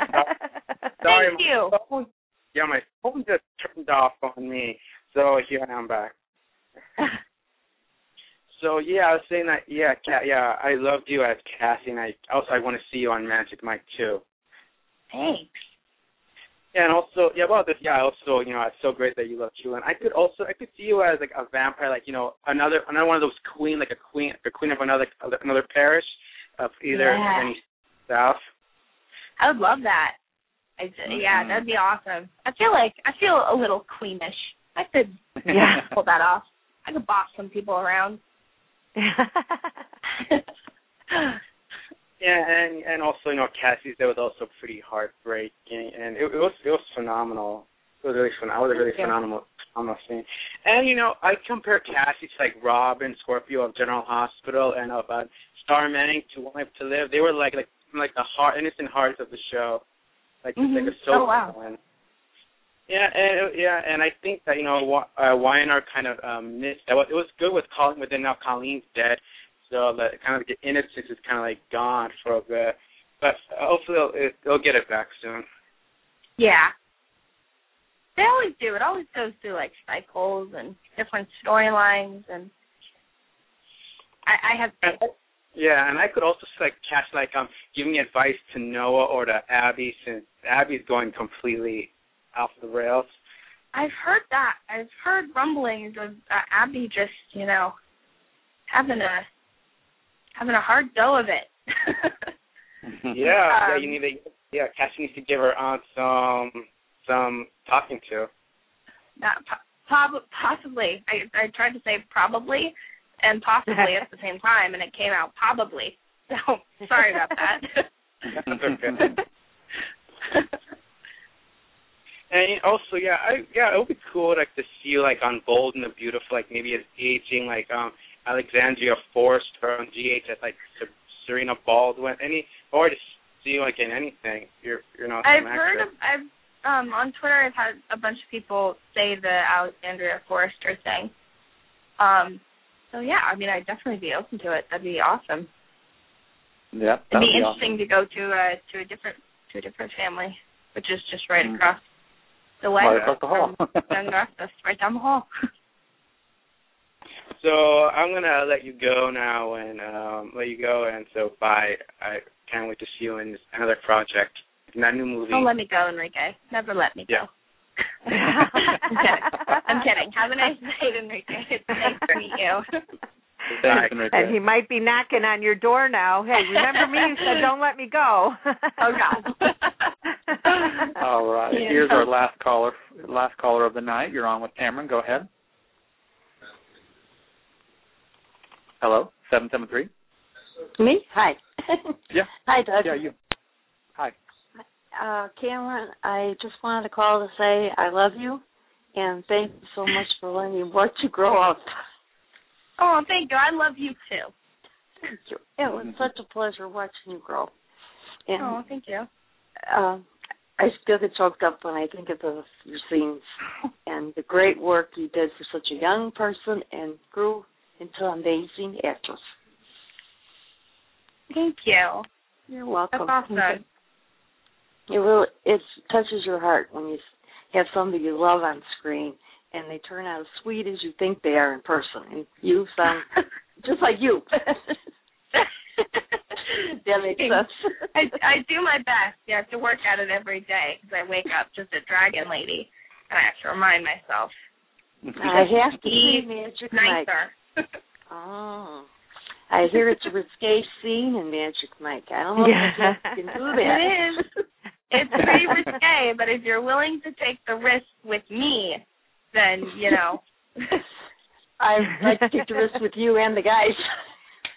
Sorry, Thank you. Phone, yeah, my phone just turned off on me. So here I am back. so yeah, I was saying that yeah, Cat, yeah, I loved you as Cassie, and I also I want to see you on Magic Mike too. Thanks. Yeah, and also yeah, about this, yeah, also you know it's so great that you love Chula, and I could also I could see you as like a vampire, like you know another another one of those queen, like a queen, the queen of another another parish of either Yeah. any south. I would love that. I, Yeah, that'd be awesome. I feel like I feel a little queenish. I could Yeah. pull that off. I could boss some people around. Yeah, and and also you know Cassie's there was also pretty heartbreaking, and it, it was it was phenomenal. It was really fun. I was a really phenomenal phenomenal scene. And you know I compare Cassie to like Robin Scorpio of General Hospital and of uh, Starr Manning to One Life to Live. They were like like like the heart innocent hearts of the show, like Mhm. like a so Oh, wow. fun. Yeah, and it- yeah, and I think that you know Wa- uh, Y&R kind of um, missed that. It was good with Colleen, but then now Colleen's dead, so the kind of the innocence is kind of like gone for a bit. But hopefully they'll, they'll get it back soon. Yeah. They always do. It always goes through like cycles and different storylines and I, I have And- Yeah, and I could also like catch like um giving advice to Noah or to Abby since Abby's going completely off the rails. I've heard that. I've heard rumblings of uh, Abby just, you know, having a having a hard go of it. Yeah, yeah, Um, you need to yeah, Cassie needs to give her aunt some some talking to. Not po- prob- possibly. I I tried to say probably and possibly at the same time, and it came out probably. So sorry about that. That's okay. And also, yeah, I yeah, it would be cool like to see you like on Bold and the Beautiful, like maybe as aging like um Alexandria Forrester on GH as like Serena Baldwin, any or to see you like in anything. You're you're not. I've heard of I've um on Twitter I've had a bunch of people say the Alexandria Forrester thing. Um so yeah, I mean I'd definitely be open to it. That'd be awesome. Yeah, It'd that'd be be interesting to go to uh to a different to a different family, which is just right Mm. across the way Right across the hall. from Young Rastus, right down the hall. So I'm gonna let you go now and um let you go and so bye. I can't wait to see you in another project. In that new movie. Don't let me go, Enrique. Never let me Yeah. go. I'm kidding. I'm kidding. Have a nice night, Enrique. It's nice to meet you. Thanks, Enrique. and he might be knocking on your door now. Hey, remember me? You said don't let me go. Oh God. All right. Yeah. Here's our last caller. Last caller of the night. You're on with Camryn. Go ahead. Hello. Seven seven three. Me? Hi. Yeah. Hi, Doug. Yeah, you. Uh, Camryn, I just wanted to call to say I love you and thank you so much for letting me watch you grow up. Oh, thank you. I love you too. Thank you. It was such a pleasure watching you grow. And Oh, thank you. uh, I still get choked up when I think of the your scenes and the great work you did for such a young person and grew into an amazing actress. Thank you. You're welcome. That's awesome. It really it touches your heart when you have somebody you love on screen and they turn out as sweet as you think they are in person. And you sound just like you. that makes sense. I I do my best. You have to work at it every day because I wake up just a dragon lady, and I have to remind myself. I have to Be be Magic Mike. nicer. Oh. I hear it's a risque scene in Magic Mike. I don't know Yeah. if you can do that. It is. It's pretty risque, but if you're willing to take the risk with me, then you know. I'd like to take the risk with you and the guys.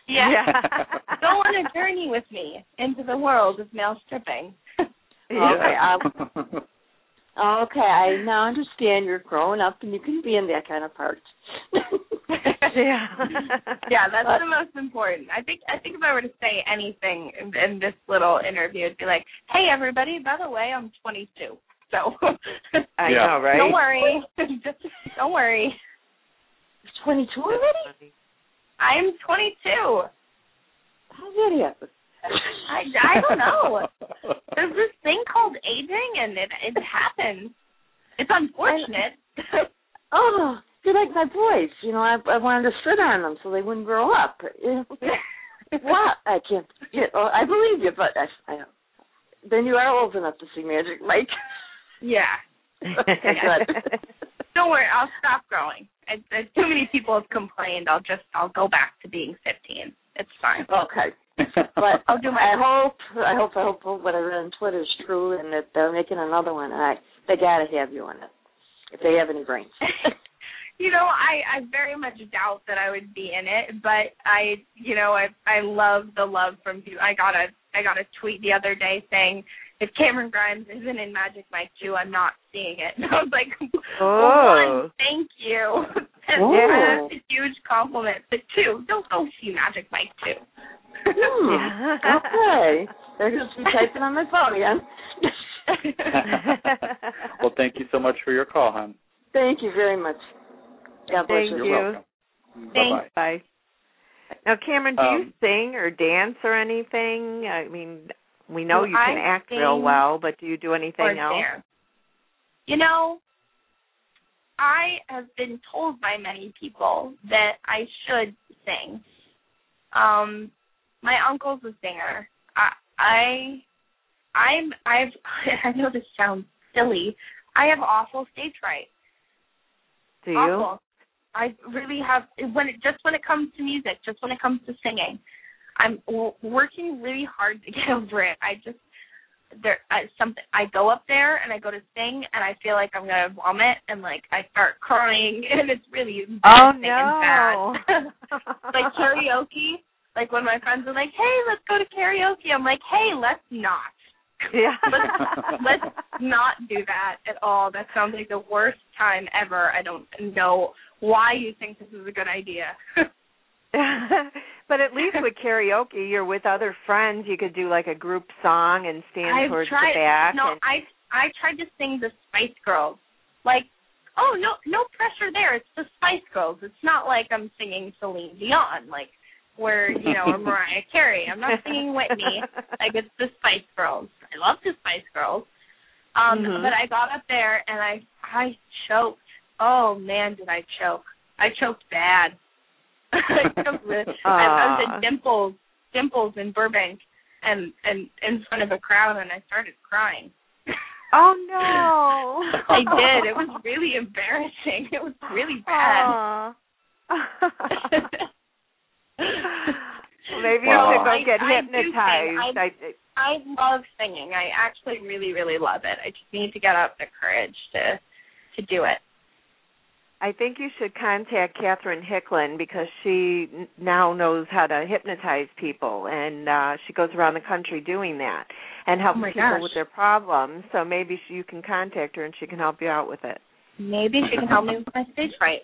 Yeah. Yeah. Go on a journey with me into the world of male stripping. Okay, um, okay, I now understand you're growing up and you can be in that kind of part. yeah. yeah, that's the most important. I think I think if I were to say anything in, in this little interview, it'd be like, "Hey, everybody, by the way, I'm 22." So I Yeah. know, right? don't worry, Just, don't worry. 22 already? I'm 22. How did it happen? I, I don't know. There's this thing called aging, and it it happens. It's unfortunate. Oh, you're like my boys. You know, I I wanted to sit on them so they wouldn't grow up. what? I can't. You know, I believe you, but I, I don't. Then you are old enough to see Magic Mike. yeah. Don't worry, I'll stop growing. I, I, too many people have complained. I'll just I'll go back to being 15. It's fine. Okay. But I'll do my I hope, I hope, I hope what I read on Twitter is true, and that they're making another one. I, they gotta have you in it if they have any brains. You know, I I very much doubt that I would be in it, but I, you know, I I love the love from you. I got a I got a tweet the other day saying if Camryn Grimes isn't in Magic Mike 2, I'm not seeing it. And I was like, Oh. one, thank you. That's Oh. a huge compliment. But two, don't go see Magic Mike 2. Hmm. Yeah. Okay. They're just be typing on my phone again. well, thank you so much for your call, hon. Thank you very much. God bless Thank you. You're you. Bye bye. Bye. Now, Camryn, do you Um, sing or dance or anything? I mean, we know Do you can I act real well, but do you do anything else? dance. You know, I have been told by many people that I should sing. Um, my uncle's a singer. I, I, I'm, I've, I know this sounds silly. I have awful stage fright. Do you? Awful. I really have when it just when it comes to music, just when it comes to singing, I'm w- working really hard to get over it. I just there I, something I go up there and I go to sing and I feel like I'm gonna vomit and like I start crying and it's really Oh embarrassing and oh, no! bad. like karaoke, like when my friends are like, "Hey, let's go to karaoke," I'm like, "Hey, let's not." Yeah. let's let's not do that at all. That sounds like the worst time ever. I don't know why you think this is a good idea. but at least with karaoke, you're with other friends. You could do like a group song and stand I've towards tried the back. no, and, I I tried to sing the Spice Girls. Like, oh no no pressure there. It's the Spice Girls. It's not like I'm singing Celine Dion, like where, you know, or Mariah Carey. I'm not singing Whitney. Like it's the Spice Girls. I love the Spice Girls. Um, Mhm. but I got up there and I I choked. Oh man, did I choke. I choked bad. I choked really, I, I was at Dimples Dimples in Burbank and and in front of a crowd and I started crying. oh no! I did. It was really embarrassing. It was really bad. Aw. Maybe well, you should go I, get I hypnotized. I, I love singing. I actually really, really love it. I just need to get up the courage to to do it. I think you should contact Catherine Hickland because she now knows how to hypnotize people, and uh she goes around the country doing that and helps oh people gosh. with their problems. So maybe she, you can contact her and she can help you out with it. Maybe she can help me with my stage fright.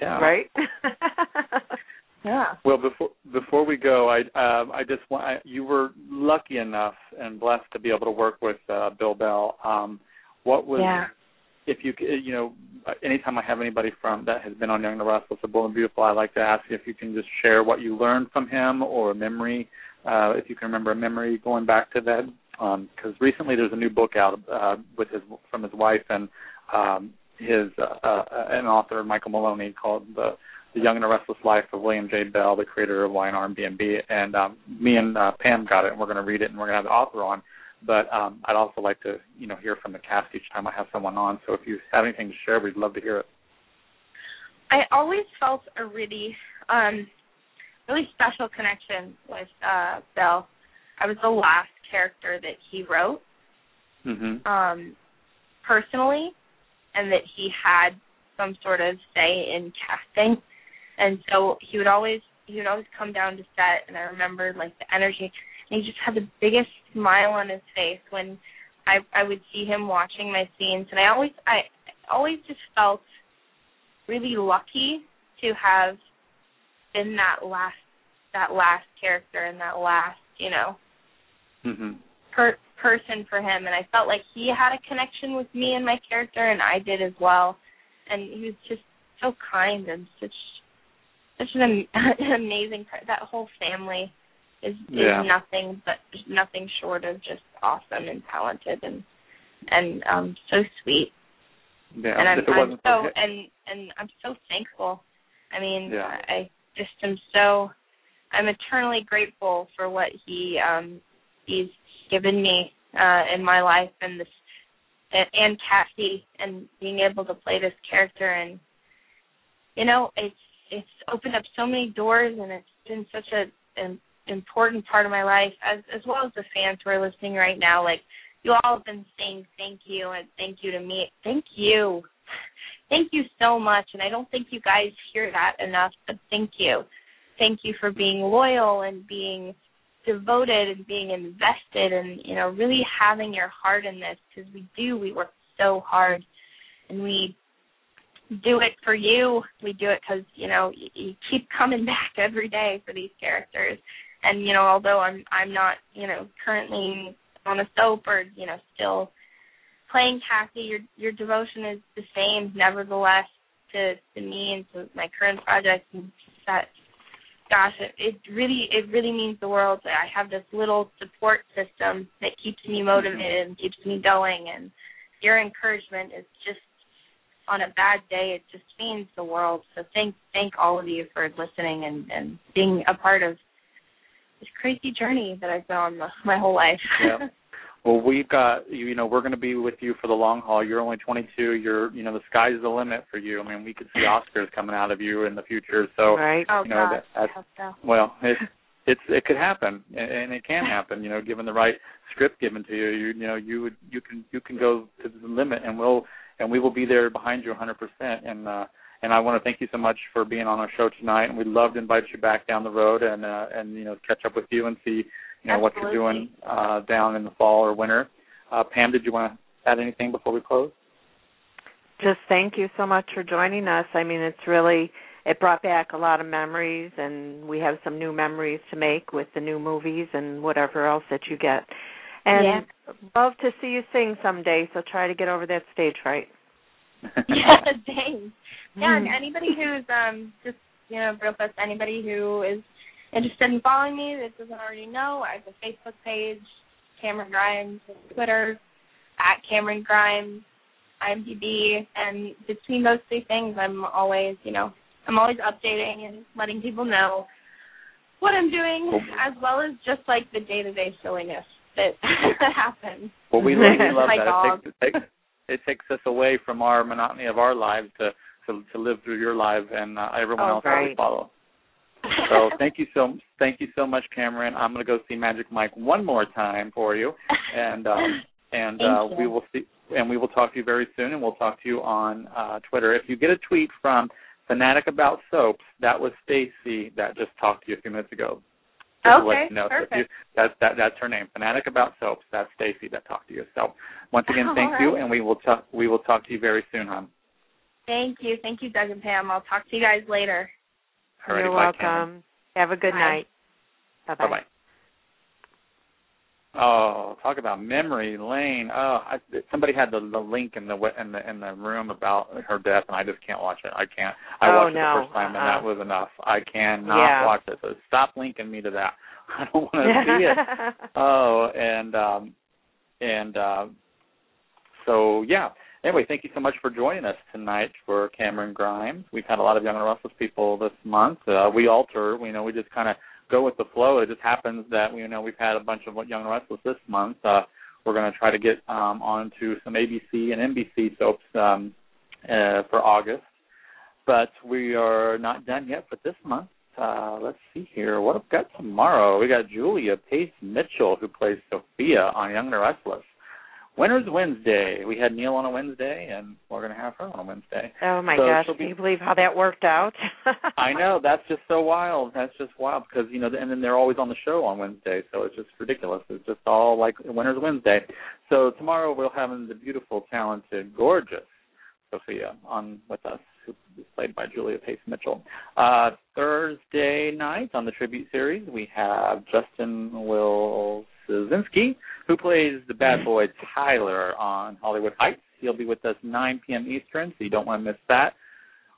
Yeah. Right? yeah. Well, before before we go, I um, I just want I, you were lucky enough and blessed to be able to work with uh, Bill Bell. Um, what was Yeah. if you you know anytime I have anybody from that has been on Young and the Restless or Bold and Beautiful, I like to ask you if you can just share what you learned from him or a memory, uh, if you can remember a memory going back to that. Because recently there's a new book out uh, with his from his wife and um, his uh, uh, an author Michael Maloney called the the Young and the Restless Life of William J. Bell, the creator of Y&R and B&B. And um, me and uh, Pam got it, and we're going to read it, and we're going to have the author on. But um, I'd also like to, you know, hear from the cast each time I have someone on. So if you have anything to share, we'd love to hear it. I always felt a really, um, really special connection with uh Bell. I was the last character that he wrote, Mm-hmm. um, personally, and that he had some sort of say in casting. And so he would always he would always come down to set and I remember like the energy. And he just had the biggest smile on his face when I I would see him watching my scenes. And I always I always just felt really lucky to have been that last that last character and that last, you know, Mm-hmm. per- person for him. And I felt like he had a connection with me and my character and I did as well. And he was just so kind and such such an, an amazing that whole family is Yeah. is nothing but nothing short of just awesome and talented and and um so sweet Yeah. and I'm, I'm so and and I'm so thankful. I mean, Yeah. I I just am so I'm eternally grateful for what he um he's given me uh in my life and this and, and Cassie and being able to play this character and you know it's it's opened up so many doors and it's been such a an important part of my life as as well as the fans who are listening right now like you all have been saying thank you and thank you to me. Thank you. Thank you so much. And I don't think you guys hear that enough, but thank you. Thank you for being loyal and being devoted and being invested and, you know, really having your heart in this because we do. We work so hard and we do it for you. We do it because, you know, you, you keep coming back every day for these characters. And, you know, although I'm I'm not, you know, currently on a soap or you know still playing Cassie, your your devotion is the same, nevertheless, to to me and to my current project. And that, gosh, it, it really it really means the world. I have this little support system that keeps me motivated and keeps me going. And your encouragement is just on a bad day, it just means the world. So thank thank all of you for listening and and being a part of this crazy journey that I've been on my, my whole life. Yeah. Well, we've got you. You know, we're going to be with you for the long haul. You're only 22. You're, you know, the sky's the limit for you. I mean, we could see Oscars coming out of you in the future. So, right. oh you know, gosh, that, I that's hope so. well, it, it's it could happen, and, and it can happen. You know, given the right script given to you, you you know, you would you can you can go to the limit, and we'll and we will be there behind you 100%. And uh, and I want to thank you so much for being on our show tonight, and we'd love to invite you back down the road and uh, and you know catch up with you and see you know what you're doing uh, down in the fall or winter. Uh, Pam, did you want to add anything before we close? Just thank you so much for joining us. I mean, it's really it brought back a lot of memories, and we have some new memories to make with the new movies and whatever else that you get. And Yeah. love to see you sing someday. So try to get over that stage fright. yeah, thanks. Yeah, and Mhm. anybody who's um just you know real fast, anybody who is interested in following me that doesn't already know, I have a Facebook page, Camryn Grimes, Twitter at Camryn Grimes, IMDb, and between those three things, I'm always you know I'm always updating and letting people know what I'm doing, as well as just like the day to day silliness that happens. Well, we love, we love that. It takes, it takes it takes us away from our monotony of our lives to to, to live through your life and uh, everyone Oh, else that we follow. So thank you so thank you so much, Camryn. I'm going to go see Magic Mike one more time for you, and um, and uh, we will see and we will talk to you very soon, and we'll talk to you on uh, Twitter. If you get a tweet from Fanatic About Soaps, that was Stacy that just talked to you a few minutes ago. Just to let Okay, you know. So perfect. you, that's that, that's her name. Fanatic About Soaps. That's Stacy that talked to you. So once again, All thank you, and we will talk. We will talk to you very soon, hon. Thank you. Thank you, Doug and Pam. I'll talk to you guys later. Alrighty, You're bye, welcome. Camryn. Have a good Bye. night. Bye Bye bye. Oh, talk about memory lane. Oh, I, somebody had the, the link in the in the in the room about her death, and I just can't watch it. I can't. I Oh, watched it the first time, and Uh-uh. that was enough. I cannot Yeah. watch it. So stop linking me to that. I don't want to see it. Oh, and um, and uh, so yeah. Anyway, thank you so much for joining us tonight for Camryn Grimes. We've had a lot of Young and Restless people this month. Uh, we alter, you know, we just kind of go with the flow. It just happens that you know we've had a bunch of Young Restless this month. Uh, we're going to try to get um, onto some ABC and NBC soaps um, uh, for August, but we are not done yet for this month. Uh, let's see here. What we got tomorrow? We got Julia Pace Mitchell who plays Sophia on Young and Restless. Winter's Wednesday. We had Neil on a Wednesday, and we're going to have her on a Wednesday. oh my So gosh, she'll can you believe how that worked out? I know that's just so wild. That's just wild because you know, and then they're always on the show on Wednesday, so it's just ridiculous. It's just all like Winter's Wednesday. So tomorrow we'll have the beautiful, talented, gorgeous Sophia on with us, who is played by Julia Pace Mitchell. Uh, Thursday night on the tribute series we have Justin Wilczynski, who plays the bad boy Tyler on Hollywood Heights. He'll be with us 9 p.m. Eastern, so you don't want to miss that.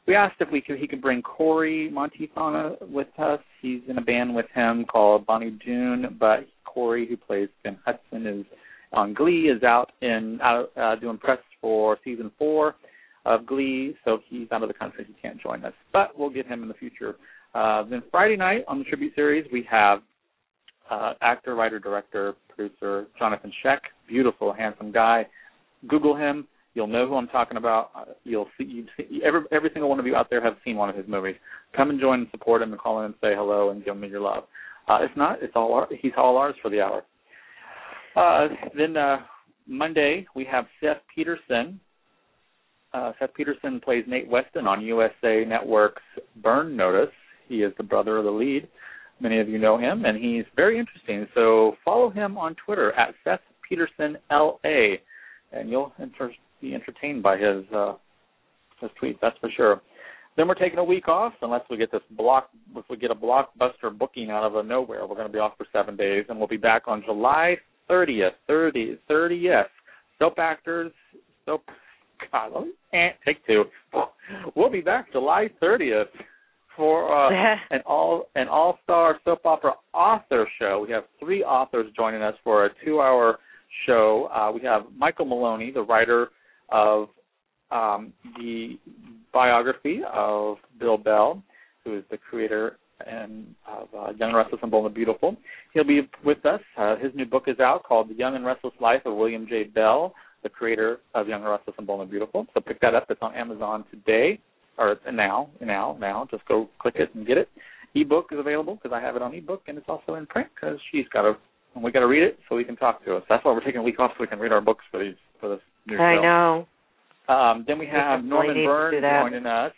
We asked if we could he could bring Corey Montifana with us. He's in a band with him called Bonnie Dune, but Corey, who plays Ben Hudson, is on Glee, is out in out uh, doing press for season four of Glee, so he's out of the country. He can't join us, but we'll get him in the future. Uh, then Friday night on the tribute series, we have uh, actor, writer, director, producer Jonathan Schaech, beautiful, handsome guy. Google him. You'll know who I'm talking about. Uh, you'll see, you see every every single one of you out there have seen one of his movies. Come and join and support him and call in and say hello and give him your love. Uh, if not, it's all our, he's all ours for the hour. Uh, then uh, Monday we have Seth Peterson. Uh, Seth Peterson plays Nate Weston on USA Network's Burn Notice. He is the brother of the lead. Many of you know him, and he's very interesting. So follow him on Twitter at Seth Peterson LA, and you'll be entertained by his uh, his tweets. That's for sure. Then we're taking a week off, unless we get this block. If we get a blockbuster booking out of nowhere, we're going to be off for seven days, and we'll be back on July 30th. 30, 30th. Soap actors, soap. God, let me eh, take two. We'll be back July 30th for uh, an all an all star soap opera author show. We have three authors joining us for a two hour show. Uh, we have Michael Maloney, the writer of um, the biography of Bill Bell, who is the creator and of uh, Young and Restless and Bold and Beautiful. He'll be with us. Uh, his new book is out called The Young and Restless Life of William J. Bell, the creator of Young and Restless and Bold and Beautiful. So pick that up. It's on Amazon today, or now, now, now. Just go click it and get it. Ebook is available because I have it on ebook, and it's also in print because she's got to. And we got to read it so we can talk to us. That's why we're taking a week off so we can read our books for these for this new I show. know. Um, then we have Norman Byrne joining us.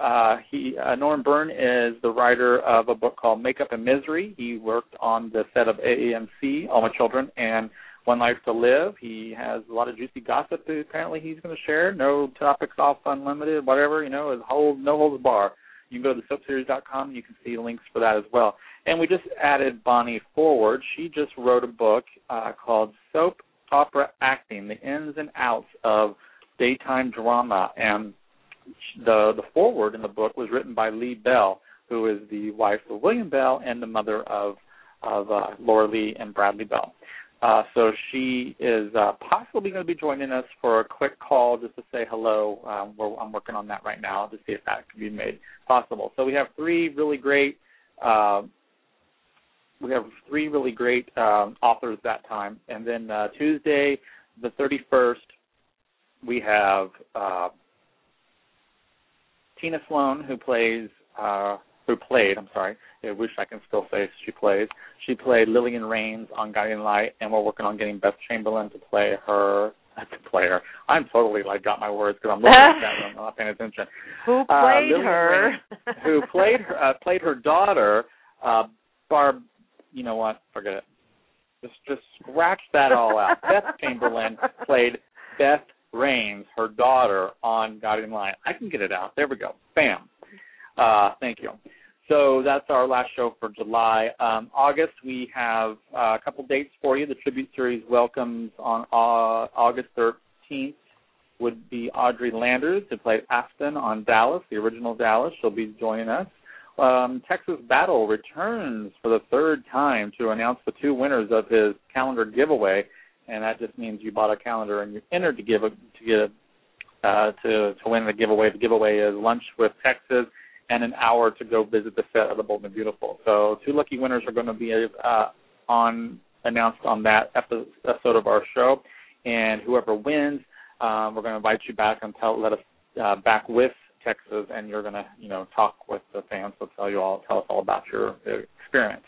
Uh, he uh, Norman Byrne is the writer of a book called Makeup and Misery. He worked on the set of AAMC, All My Children, and One Life to Live. He has a lot of juicy gossip that apparently he's going to share. No topics off unlimited, whatever you know, is hold no holds bar. You can go to soapseries.com and you can see links for that as well. And we just added Bonnie Forward. She just wrote a book uh, called Soap Opera Acting: The Ins and Outs of Daytime Drama. And the the foreword in the book was written by Lee Bell, who is the wife of William Bell and the mother of of uh, Lauralee and Bradley Bell. Uh, so she is uh, possibly going to be joining us for a quick call just to say hello. Um, I'm working on that right now to see if that can be made possible. So we have three really great. Uh, we have three really great um, authors that time, and then uh, Tuesday, the 31st, we have uh, Tina Sloan, who plays uh, who played. I'm sorry. I wish I can still say she plays. She played Lillian Raines on Guiding Light, and we're working on getting Beth Chamberlain to play her. To play her. I'm totally like got my words because I'm looking at that and I'm not paying attention. Who Uh, played Lillian her? Raines, who played her uh, played her daughter, uh, Barb. You know what? Forget it. Just just scratch that all out. Beth Chamberlain played Beth Raines, her daughter, on Guiding Light. I can get it out. There we go. Bam. Uh, thank you. So that's our last show for July. Um, August, we have uh, a couple dates for you. The tribute series welcomes on uh, August 13th would be Audrey Landers, who played Afton on Dallas, the original Dallas. She'll be joining us. Um, Texas Battle returns for the third time to announce the two winners of his calendar giveaway, and that just means you bought a calendar and you're entered to give a, to get a, uh, to to win the giveaway. The giveaway is lunch with Texas and an hour to go visit the set of the Bold and Beautiful. So two lucky winners are going to be uh, on announced on that episode of our show, and whoever wins, um, we're going to invite you back and tell let us uh, back with Texas, and you're going to you know talk with the fans. So tell you all tell us all about your experience.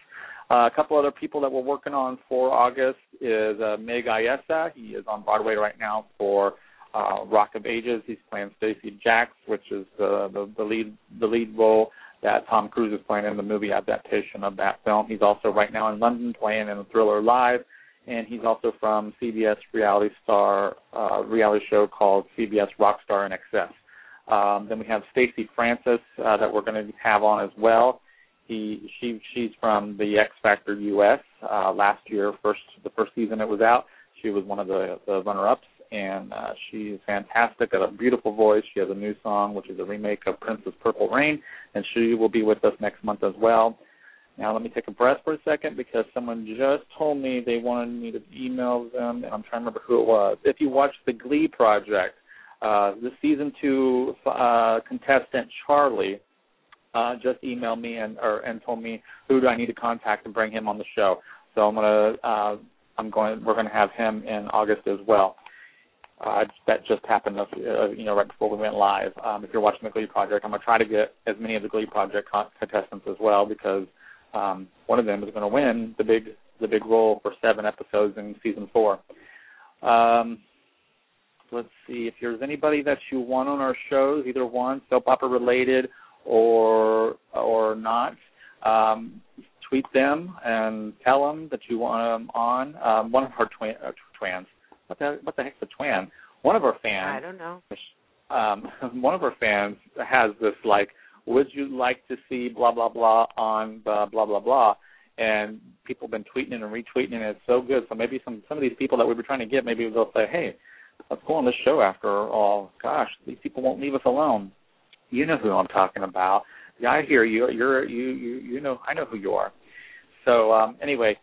Uh, a couple other people that we're working on for August is uh, MiG Ayesa. He is on Broadway right now for uh, Rock of Ages. He's playing Stacee Jaxx, which is the, the the lead the lead role that Tom Cruise is playing in the movie adaptation of that film. He's also right now in London playing in a Thriller Live, and he's also from CBS reality star uh, reality show called CBS Rockstar INXS. Um, then we have Stacey Francis uh, that we're going to have on as well. He she she's from the X Factor US. Uh, last year, first the first season it was out, she was one of the the runner ups and uh, she's fantastic. Got a beautiful voice. She has a new song, which is a remake of Prince's Purple Rain, and she will be with us next month as well. Now, let me take a breath for a second because someone just told me they wanted me to email them, and I'm trying to remember who it was. If you watch the Glee Project, uh, the season two uh, contestant Charlie uh, just emailed me and or and told me who do I need to contact to bring him on the show. So I'm gonna uh, I'm going we're gonna have him in August as well. Uh, that just happened, uh, you know, right before we went live. Um, if you're watching the Glee Project, I'm gonna try to get as many of the Glee Project con- contestants as well because um, one of them is to win the big the big role for seven episodes in season four. Um, let's see if there's anybody that you want on our shows, either one soap opera related or or not. Um, tweet them and tell them that you want them on. Um, one of our twin, uh, what the what the heck's a twan? One of our fans. I don't know. Um, one of our fans has this like, would you like to see blah blah blah on the blah blah blah? And people have been tweeting it and retweeting, and it's so good. So maybe some some of these people that we were trying to get, maybe they'll say, hey, let's go on this show after all. Gosh, these people won't leave us alone. You know who I'm talking about. Yeah, I hear you. You're you you you know I know who you are. So um, anyway,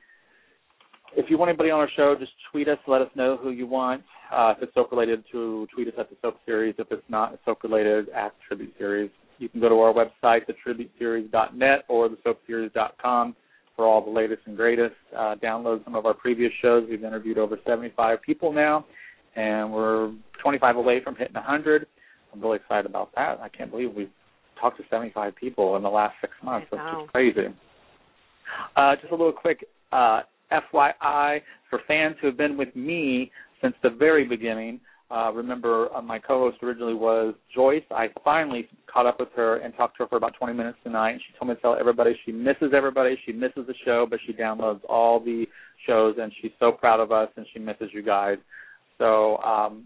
if you want anybody on our show, just tweet us. Let us know who you want. Uh, if it's soap related, to tweet us at the soap series. If it's not soap related, at tribute series. You can go to our website, thetributeseries.net or thesoapseries.com for all the latest and greatest. Uh, download some of our previous shows. We've interviewed over 75 people now, and we're 25 away from hitting 100. I'm really excited about that. I can't believe we've talked to 75 people in the last six months. That's just crazy. Uh, just a little quick uh, FYI for fans who have been with me since the very beginning. Uh, remember, uh, my co-host originally was Joyce. I finally caught up with her and talked to her for about 20 minutes tonight. She told me to tell everybody she misses everybody. She misses the show, but she downloads all the shows, and she's so proud of us, and she misses you guys. So, um,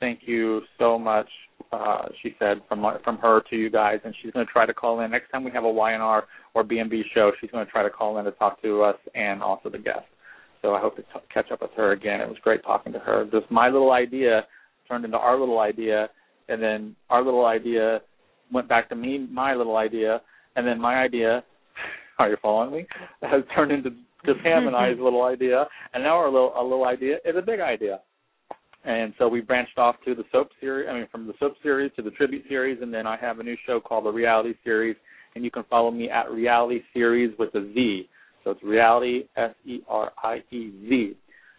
thank you so much. Uh, she said from from her to you guys, and she's going to try to call in next time we have a Y&R or B&B show. She's going to try to call in to talk to us and also the guests. So I hope to t- catch up with her again. It was great talking to her. Just my little idea turned into our little idea, and then our little idea went back to me, my little idea, and then my idea. Are you following me? Has turned into just Ham and I's little idea, and now our little a little idea is a big idea. And so we branched off to the soap series. I mean, from the soap series to the tribute series, and then I have a new show called the Reality Series, and you can follow me at Reality Series with a Z. So it's Reality S E R I E Z,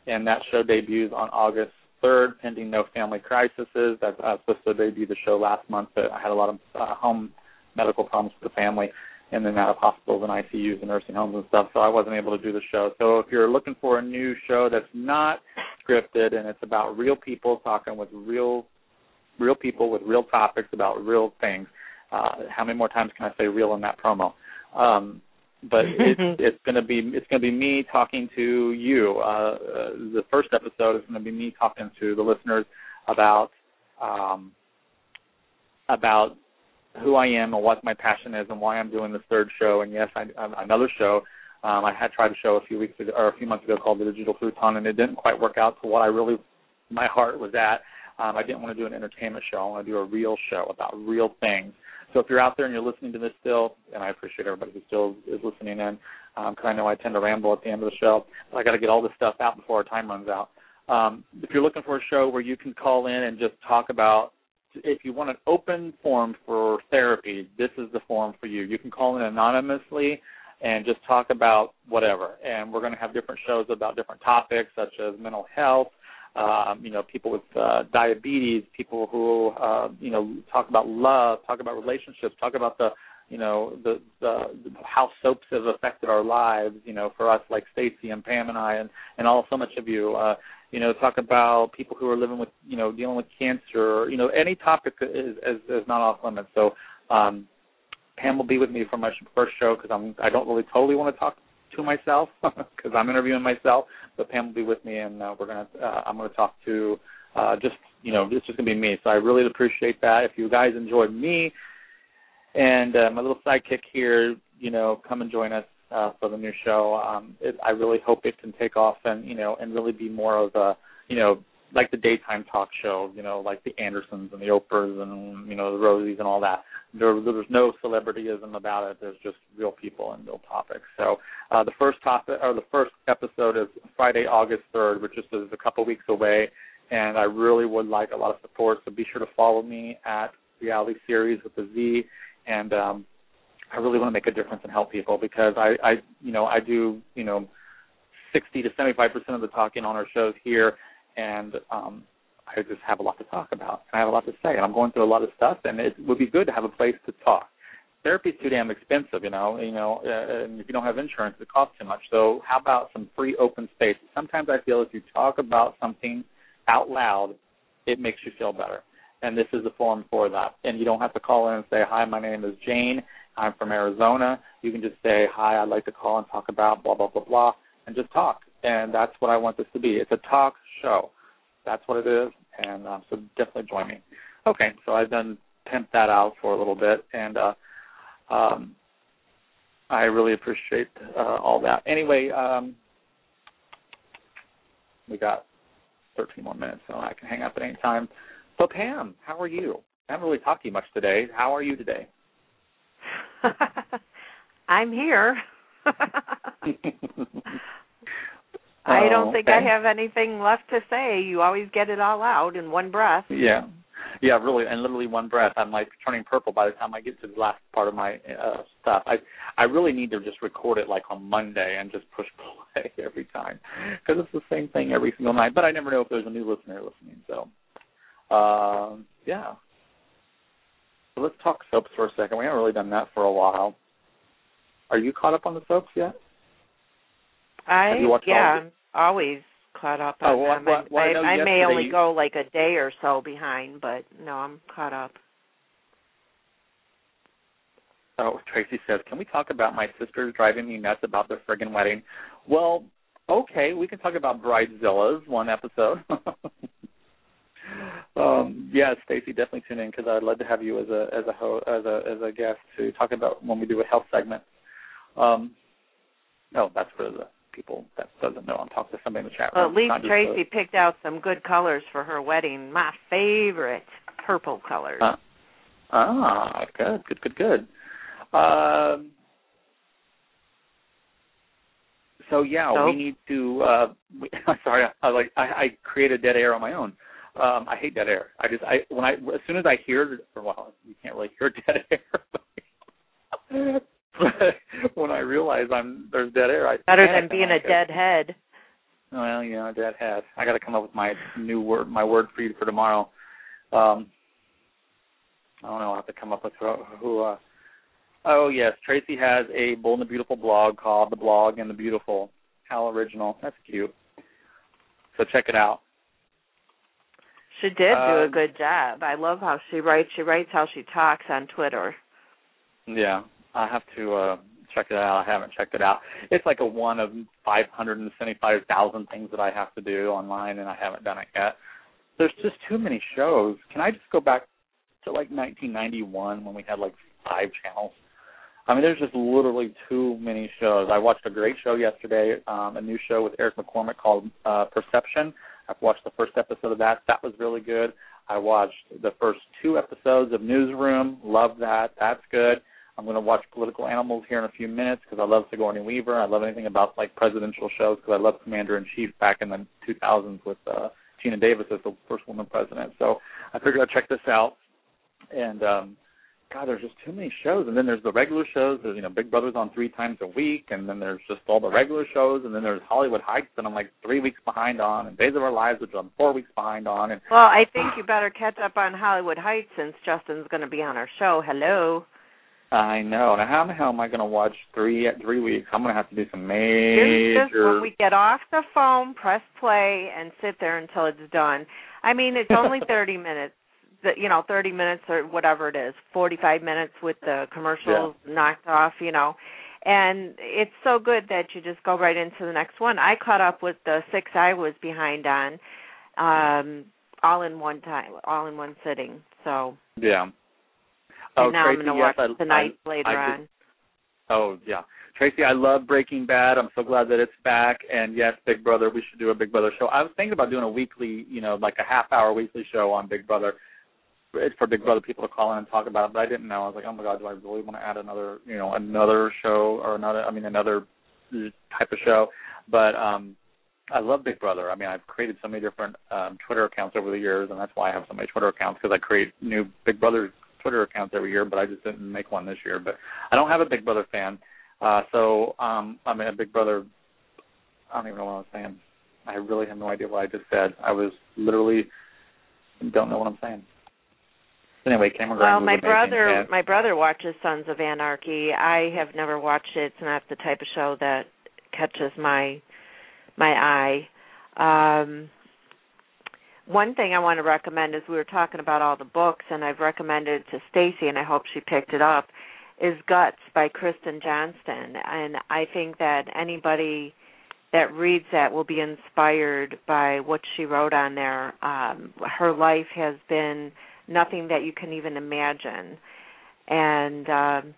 and that show debuts on August 3rd, pending no family crises. That I was supposed to debut the show last month, but I had a lot of uh, home medical problems for the family and out of hospitals and ICUs and nursing homes and stuff, so I wasn't able to do the show. So if you're looking for a new show that's not scripted and it's about real people talking with real real people with real topics about real things, uh, how many more times can I say real in that promo? Um, but it's it's going to be it's going to be me talking to you. Uh, uh, the first episode is going to be me talking to the listeners about um, about who I am and what my passion is and why I'm doing this third show. And yes, I, another show. Um, I had tried a show a few weeks ago or a few months ago called the Digital Futon, and it didn't quite work out to what I really my heart was at. Um, I didn't want to do an entertainment show. I want to do a real show about real things. So if you're out there and you're listening to this still, and I appreciate everybody who still is listening in, because um, I know I tend to ramble at the end of the show, but I got to get all this stuff out before our time runs out. Um, if you're looking for a show where you can call in and just talk about, if you want an open forum for therapy, this is the forum for you. You can call in anonymously and just talk about whatever. And we're going to have different shows about different topics such as mental health, um, you know, people with uh, diabetes, people who, uh, you know, talk about love, talk about relationships, talk about the, you know, the, the, how soaps have affected our lives, you know, for us like Stacy and Pam and I and, and all so much of you, uh, you know, talk about people who are living with, you know, dealing with cancer, you know, any topic is, is, is not off limits. So, um, Pam will be with me for my first show because I'm I don't really totally want to talk to myself because I'm interviewing myself. But Pam will be with me, and uh, we're gonna uh, I'm gonna talk to uh, just you know it's just gonna be me. So I really appreciate that. If you guys enjoyed me and uh, my little sidekick here, you know, come and join us uh, for the new show. Um, it, I really hope it can take off and you know and really be more of a you know like the daytime talk show, you know, like the Andersons and the Oprahs and you know the Rosies and all that. There, there's no celebrityism about it. There's just real people and real topics. So uh, the first topic or the first episode is Friday, August third, which is, is a couple weeks away, and I really would like a lot of support. So be sure to follow me at Reality Series with the Z, and um, I really want to make a difference and help people because I, I, you know, I do, you know, 60 to 75 percent of the talking on our shows here and um, I just have a lot to talk about. And I have a lot to say, and I'm going through a lot of stuff, and it would be good to have a place to talk. Therapy is too damn expensive, you know. You know, uh, and if you don't have insurance, it costs too much. So, how about some free open space? Sometimes I feel if you talk about something out loud, it makes you feel better. And this is a forum for that. And you don't have to call in and say, "Hi, my name is Jane. I'm from Arizona." You can just say, "Hi, I'd like to call and talk about blah blah blah blah," and just talk. And that's what I want this to be. It's a talk show. That's what it is, and uh, so definitely join me. Okay, so I've done pimp that out for a little bit, and uh, um, I really appreciate uh, all that. Anyway, um, we got 13 more minutes, so I can hang up at any time. So Pam, how are you? I haven't really talked to you much today. How are you today? I'm here. I don't think I have anything left to say. You always get it all out in one breath. Yeah. Yeah, really, and literally one breath. I'm like turning purple by the time I get to the last part of my uh, stuff. I I really need to just record it like on Monday and just push play every time because it's the same thing every single night. But I never know if there's a new listener listening. So, uh, yeah. So let's talk soaps for a second. We haven't really done that for a while. Are you caught up on the soaps yet? I yeah, of always caught up Oh, on well, them. well, well, I I, know I may only you- go like a day or so behind, but no, I'm caught up. Oh, Tracy says, "Can we talk about my sisters driving me nuts about their friggin' wedding?" Well, okay, we can talk about bridezillas one episode. um, yeah, Stacy, definitely tune in because I'd love to have you as a as a ho- as a as a guest to talk about when we do a health segment. Um, no, that's for the people that doesn't know. I'm talking to somebody in the chat Well, room. at least Tracy picked out some good colors for her wedding. My favorite purple colors. Uh, ah, good, good, good, good. Um, so yeah, So? we need to. Uh, we, sorry, I like I, I created dead air on my own. Um, I hate dead air. I just I when I as soon as I hear or well, you can't really hear dead air. but when I realize I'm there's dead air, I Better than being a dead head. Well, you know, dead head. I got to come up with my new word, my word for you for tomorrow. Um, I don't know. I'll have to come up with who, who uh, Oh yes, Tracy has a Bold and the Beautiful blog called The Blog and the Beautiful. How original. That's cute. So check it out. She did do a Um, good job. I love how she writes. She writes how she talks on Twitter. Yeah, I have to uh check it out. I haven't checked it out. It's like a one of five hundred and seventy-five thousand things that I have to do online, and I haven't done it yet. There's just too many shows. Can I just go back to like 1991 when we had like five channels? I mean, there's just literally too many shows. I watched a great show yesterday, um, a new show with Eric McCormack called uh, Perception. I've watched the first episode of that. That was really good. I watched the first two episodes of Newsroom. Love that. That's good. I'm going to watch Political Animals here in a few minutes because I love Sigourney Weaver. I love anything about like presidential shows because I love Commander in Chief back in the 2000s with uh, Geena Davis as the first woman president. So I figured I'd check this out. And um, God, there's just too many shows. And then there's the regular shows. There's you know Big Brother's on three times a week, and then there's just all the regular shows, and then there's Hollywood Heights that I'm like three weeks behind on, and Days of Our Lives which I'm four weeks behind on, and Well, I think you better catch up on Hollywood Heights since Justin's going to be on our show. Hello. I know. Now how the hell am I going to watch three three weeks? I'm going to have to do some Here's just major. when we get off the phone, press play, and sit there until it's done. I mean, it's only 30 minutes. The, you know, 30 minutes or whatever it is, 45 minutes with the commercials knocked off. You know, and it's so good that you just go right into the next one. I caught up with the six I was behind on, um, all in one time, all in one sitting. So Yeah. Oh, and now Tracy, I'm going to yes, watch I, tonight I, later I on. Oh yeah, Tracy, I love Breaking Bad. I'm so glad that it's back. And yes, Big Brother, we should do a Big Brother show. I was thinking about doing a weekly, you know, like a half hour weekly show on Big Brother. It's for Big Brother people to call in and talk about it, but I didn't know. I was like, oh my god, do I really want to add another, you know, another show or another? I mean, another type of show. But um I love Big Brother. I mean, I've created so many different um Twitter accounts over the years, and that's why I have so many Twitter accounts because I create new Big Brother Twitter accounts every year. But I just didn't make one this year. But I don't have a Big Brother fan, uh so um I mean, a Big Brother. I don't even know what I was saying. I really have no idea what I just said. I was literally don't know what I'm saying. Anyway, Camryn Well, Grimes was my brother, and- my brother watches Sons of Anarchy. I have never watched it. It's not the type of show that catches my my eye. Um, one thing I want to recommend is we were talking about all the books, and I've recommended it to Stacy, and I hope she picked it up. Is Guts by Kristen Johnston, and I think that anybody that reads that will be inspired by what she wrote on there. Um, her life has been nothing that you can even imagine, and um,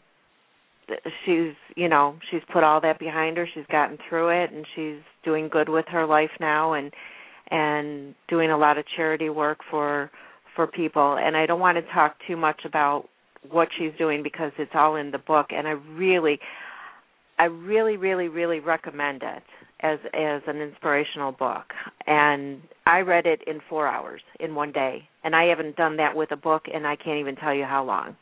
she's you know she's put all that behind her. She's gotten through it, and she's doing good with her life now, and and doing a lot of charity work for for people. And I don't want to talk too much about what she's doing because it's all in the book, and I really. I really, really, really recommend it as as an inspirational book. And I read it in four hours in one day, and I haven't done that with a book, and I can't even tell you how long.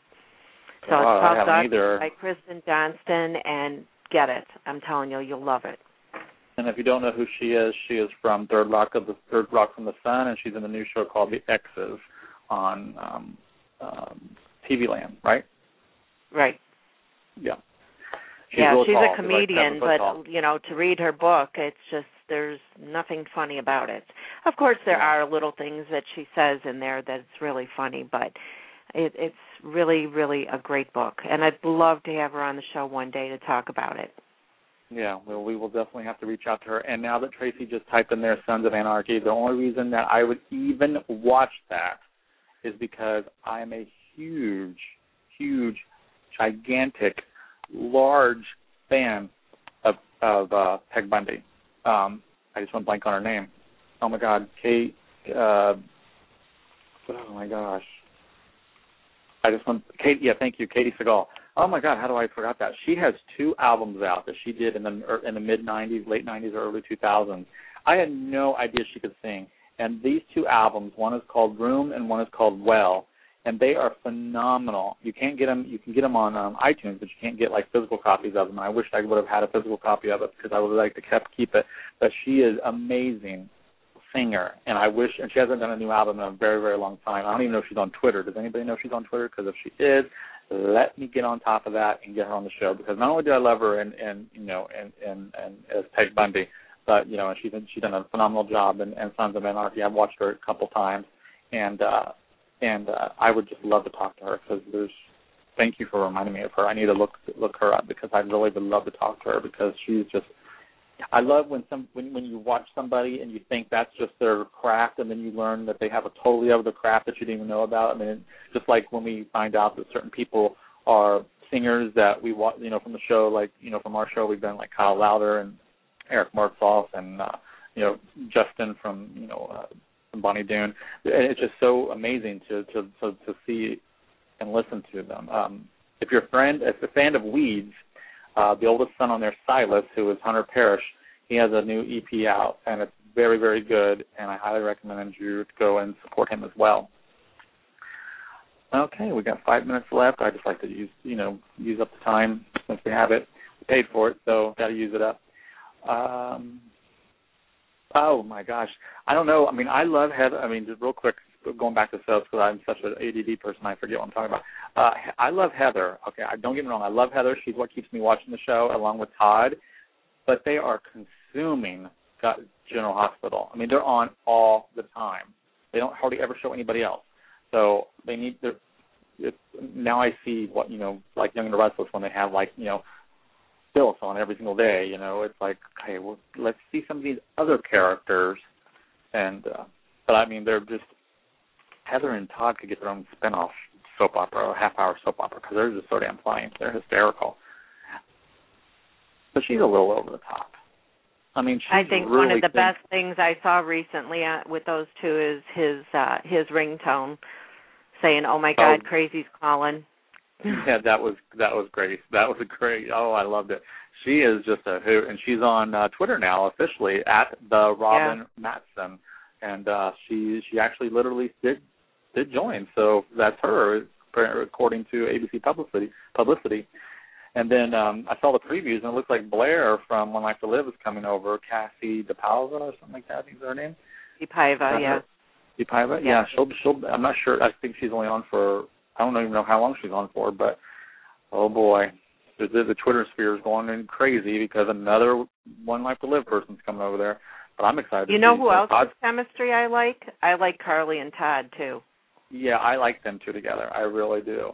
So Oh, I it's called either. by Kristen Johnston, and get it. I'm telling you, you'll love it. And if you don't know who she is, she is from Third Rock of the Third Rock from the Sun, and she's in a new show called The Exes on um, um, TV Land, right? Right. Yeah. Yeah, she's tall. a She's like comedian, but you know, to read her book, it's just there's nothing funny about it. Of course, there are little things that she says in there that's really funny, but it, it's really, really a great book, and I'd love to have her on the show one day to talk about it. Yeah, well, we will definitely have to reach out to her. And now that Tracy just typed in there Sons of Anarchy, the only reason that I would even watch that is because I am a huge, huge, gigantic, large fan of of uh, Peg Bundy. Um, I just went blank on her name. Oh my God, Kate. Uh, oh my gosh. I just went Kate. Yeah, thank you, Katey Sagal. Oh my God, how do I forgot that? She has two albums out that she did in the er, in the mid '90s, late '90s, or early 2000s. I had no idea she could sing. And these two albums, one is called Room and one is called Well, and they are phenomenal. You can't get them. You can get them on um, iTunes, but you can't get like physical copies of them. And I wish I would have had a physical copy of it because I would like to kept keep it. But she is amazing singer, and I wish. And she hasn't done a new album in a very very long time. I don't even know if she's on Twitter. Does anybody know if she's on Twitter? Because if she is, let me get on top of that and get her on the show because not only do I love her and and you know and and and as Peg Bundy, but you know and she's she's done a phenomenal job in, in Sons of Anarchy. I've watched her a couple times, and uh and uh I would just love to talk to her because there's. Thank you for reminding me of her. I need to look look her up because I really would love to talk to her because she's just I love when some when when you watch somebody and you think that's just their craft, and then you learn that they have a totally other craft that you didn't even know about. I mean, just like when we find out that certain people are singers that we watch, you know, from the show, like you know, from our show, we've been like Kyle Lowder and Eric Martsolf and uh, you know Justin from you know uh, Bonnie Doon. It's just so amazing to to to, to see and listen to them. Um, if you're a friend, if a fan of Weeds uh, the oldest son on there, Silas, who is Hunter Parrish, he has a new EP out, and it's very, very good, and I highly recommend you to go and support him as well. Okay, we got five minutes left. I just like to use, you know, use up the time since we have it. We paid for it, so got to use it up. Um, oh my gosh, I don't know. I mean, I love Heather. I mean, just real quick, going back to sales because I'm such an ADD person, I forget what I'm talking about. Uh, I love Heather. Okay, I don't get me wrong. I love Heather. She's what keeps me watching the show, along with Todd. But they are consuming General Hospital. I mean, they're on all the time. They don't hardly ever show anybody else. So they need. It's, now I see what you know, like Young and the Restless when they have like you know, Phyllis on every single day. You know, it's like okay, well, let's see some of these other characters. And uh, but I mean, they're just Heather and Todd could get their own spin-off soap opera or half-hour soap opera because they're just so damn funny. They're hysterical. But she's a little over the top. I mean, she's really. I think really one of the thinks, best things I saw recently uh, with those two is his uh his ringtone saying, "Oh my God, Oh. crazy's calling." yeah, that was that was great. That was a great. Oh, I loved it. She is just a hoot, and she's on uh, Twitter now officially at the Robin Mattson, and uh, she she actually literally did did join. So that's her, according to ABC publicity. Publicity. And then um I saw the previews, and it looks like Blair from One Life to Live is coming over. Kassie DePaiva or something like that. Is her name? Paiva, yeah. DePaiva? Yeah. Yeah, she'll she'll. I'm not sure. I think she's only on for. I don't even know how long she's on for, but oh boy, the, the, the Twitter sphere is going in crazy because another One Life to Live person's coming over there. But I'm excited. You to know see who else Todd- chemistry I like? I like Carly and Todd too. Yeah, I like them two together. I really do.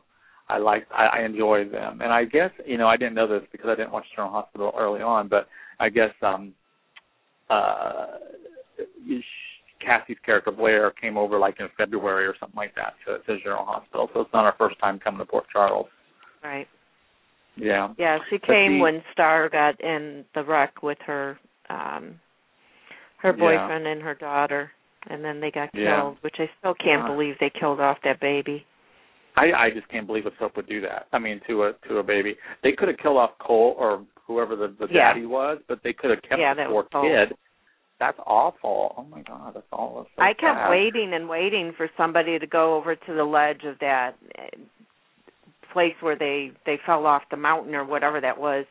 I like I, I enjoy them, and I guess you know I didn't know this because I didn't watch General Hospital early on, but I guess um uh Cassie's character Blair came over like in February or something like that to, to General Hospital, so it's not our first time coming to Port Charles. Right. Yeah. Yeah, she came the- when Starr got in the wreck with her um her Yeah. boyfriend and her daughter and then they got Yeah. killed, which I still can't Uh. believe they killed off that baby. I I just can't believe a soap would do that. I mean, to a to a baby, they could have killed off Cole or whoever the the Yeah. daddy was, but they could have kept Yeah, the poor kid. That's awful. Oh my god, that's all. So I kept sad. waiting and waiting for somebody to go over to the ledge of that uh, place where they they fell off the mountain or whatever that was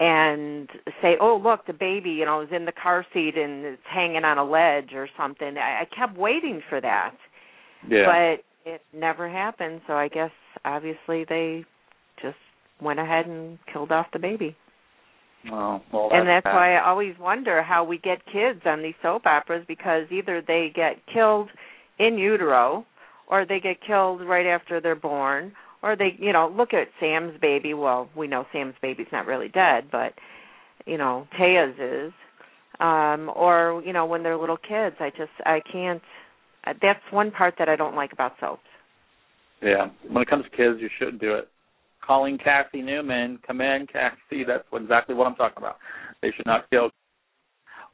and say, "Oh, look, the baby, you know, is in the car seat and it's hanging on a ledge or something." I, I kept waiting for that. Yeah. But it never happened, so I guess obviously they just went ahead and killed off the baby. Oh, well, and that's sad. why I always wonder how we get kids on these soap operas because either they get killed in utero or they get killed right after they're born or they, you know, look at Sam's baby. Well, we know Sam's baby's not really dead, but you know, Téa's is. Um or, you know, when they're little kids. I just I can't that's one part that I don't like about soaps. Yeah. When it comes to kids, you shouldn't do it. Calling Cassie Newman, come in, Cassie. That's what, exactly what I'm talking about. They should not kill.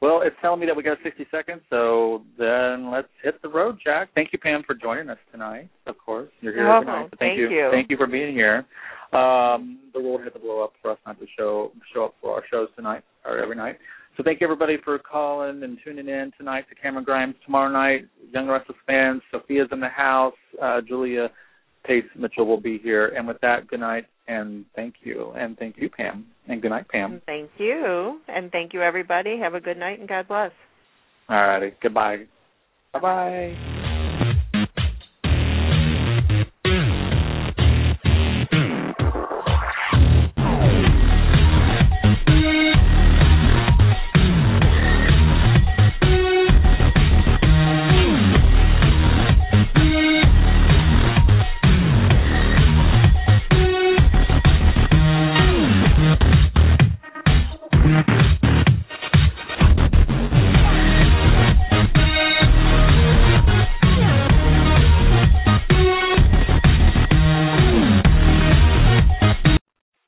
Well, it's telling me that we got 60 seconds, so then let's hit the road, Jack. Thank you, Pam, for joining us tonight. Of course, you're here Oh, every night. So thank, thank you. Thank you for being here. Um, the world had to blow up for us not to show show up for our shows tonight or every night. So thank you everybody for calling and tuning in tonight to Camryn Grimes. Tomorrow night, Young Restless fans, Sophia's in the house. Uh, Julia Pace Mitchell will be here. And with that, good night and thank you. And thank you, Pam. And good night, Pam. Thank you. And thank you everybody. Have a good night and God bless. All righty. Goodbye. Bye bye.